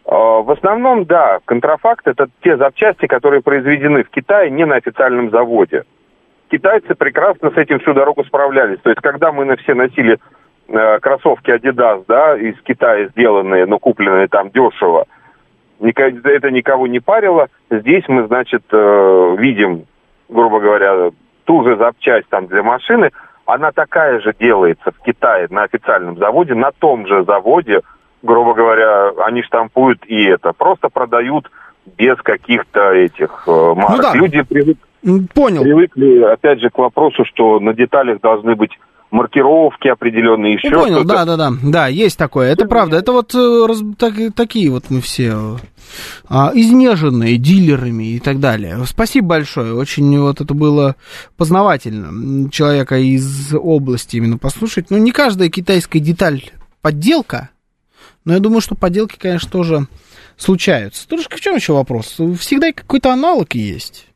А, в основном, да. Контрафакт это те запчасти, которые произведены в Китае не на официальном заводе. Китайцы прекрасно с этим всю дорогу справлялись. То есть, когда мы на все носили э, кроссовки Adidas, да, из Китая сделанные, но купленные там дешево, это никого не парило. Здесь мы, значит, э, видим, грубо говоря, ту же запчасть там для машины – она такая же делается в Китае на официальном заводе, на том же заводе, грубо говоря, они штампуют и это. Просто продают без каких-то этих э, марок. Ну, да. Люди привык, Понял. привыкли, опять же, к вопросу, что на деталях должны быть маркировки определенные, еще ну, понял, да, да, да, да, есть такое, это правда, это вот э, раз, так, такие вот мы все а, изнеженные дилерами и так далее. Спасибо большое, очень вот это было познавательно человека из области именно послушать. Ну, не каждая китайская деталь подделка, но я думаю, что подделки, конечно, тоже случаются. Тоже в чем еще вопрос? Всегда какой-то аналог есть.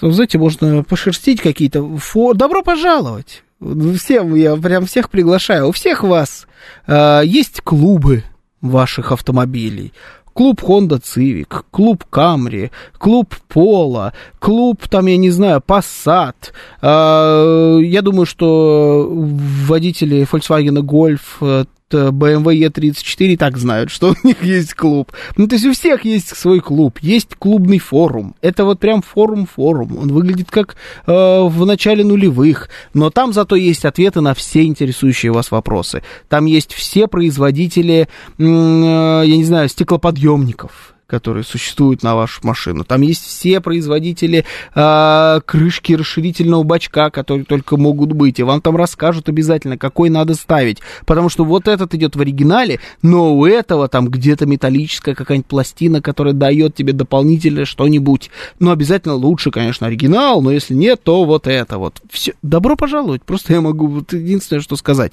Знаете, можно пошерстить какие-то... Фо... Добро пожаловать! Всем, я прям всех приглашаю. У всех вас э, есть клубы ваших автомобилей, клуб Honda Civic, клуб Camry, клуб Polo, клуб, там, я не знаю, Passat. Э, я думаю, что водители Volkswagen Golf BMW E34 так знают, что у них есть клуб. Ну, то есть у всех есть свой клуб, есть клубный форум. Это вот прям форум-форум. Он выглядит как э, в начале нулевых, но там зато есть ответы на все интересующие вас вопросы. Там есть все производители, э, я не знаю, стеклоподъемников которые существуют на вашу машину. Там есть все производители э, крышки расширительного бачка, которые только могут быть. И вам там расскажут обязательно, какой надо ставить. Потому что вот этот идет в оригинале, но у этого там где-то металлическая какая-нибудь пластина, которая дает тебе дополнительное что-нибудь. Но обязательно лучше, конечно, оригинал, но если нет, то вот это вот. Все. Добро пожаловать. Просто я могу вот единственное, что сказать.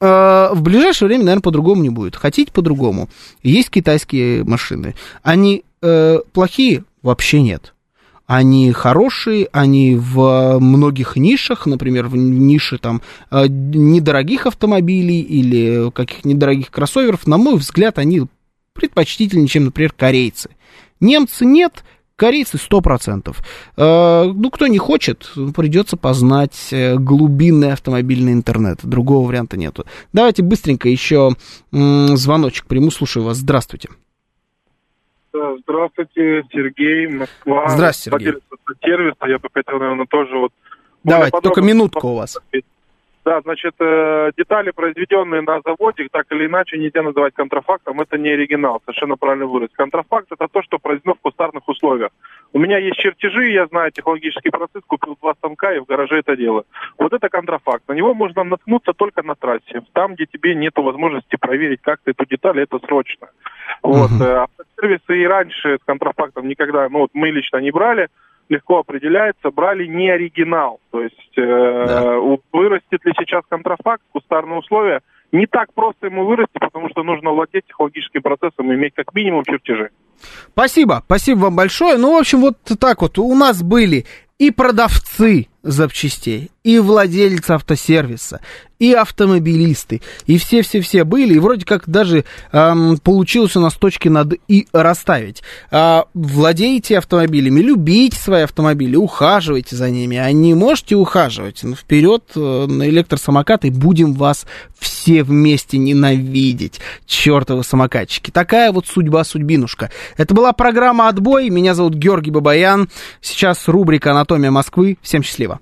Э, в ближайшее время, наверное, по-другому не будет. Хотите по-другому? Есть китайские машины. Они э, плохие? Вообще нет. Они хорошие, они в многих нишах, например, в нише там э, недорогих автомобилей или каких недорогих кроссоверов, на мой взгляд, они предпочтительнее, чем, например, корейцы. Немцы нет, Корейцы 100%. Э, ну, кто не хочет, придется познать э, глубинный автомобильный интернет. Другого варианта нету. Давайте быстренько еще звоночек приму. Слушаю вас. Здравствуйте. Здравствуйте, Сергей, Москва. Здравствуйте, Сергей. сервиса. Я бы хотел, наверное, тоже вот... Давайте, только минутку у вас. Да, значит, э, детали, произведенные на заводе, так или иначе нельзя называть контрафактом, это не оригинал, совершенно правильно выразить. Контрафакт это то, что произведено в кустарных условиях. У меня есть чертежи, я знаю технологический процесс, купил два станка и в гараже это делаю. Вот это контрафакт. На него можно наткнуться только на трассе. Там, где тебе нет возможности проверить, как ты эту деталь, это срочно. Вот. Uh-huh. Автосервисы и раньше с контрафактом никогда, ну вот мы лично не брали, легко определяется, брали не оригинал. То есть э, да. вырастет ли сейчас контрафакт, кустарные условия, не так просто ему вырасти, потому что нужно владеть технологическим процессом и иметь как минимум чертежи. Спасибо, спасибо вам большое. Ну, в общем, вот так вот у нас были и продавцы запчастей, и владельцы автосервиса, и автомобилисты, и все-все-все были, и вроде как даже эм, получилось у нас точки над «и» расставить. А, владеете автомобилями, любите свои автомобили, ухаживайте за ними, а не можете ухаживать, ну, вперед э, на электросамокаты, будем вас все вместе ненавидеть, чертовы самокатчики. Такая вот судьба-судьбинушка. Это была программа «Отбой», меня зовут Георгий Бабаян, сейчас рубрика «Анатомия Москвы», всем счастливо.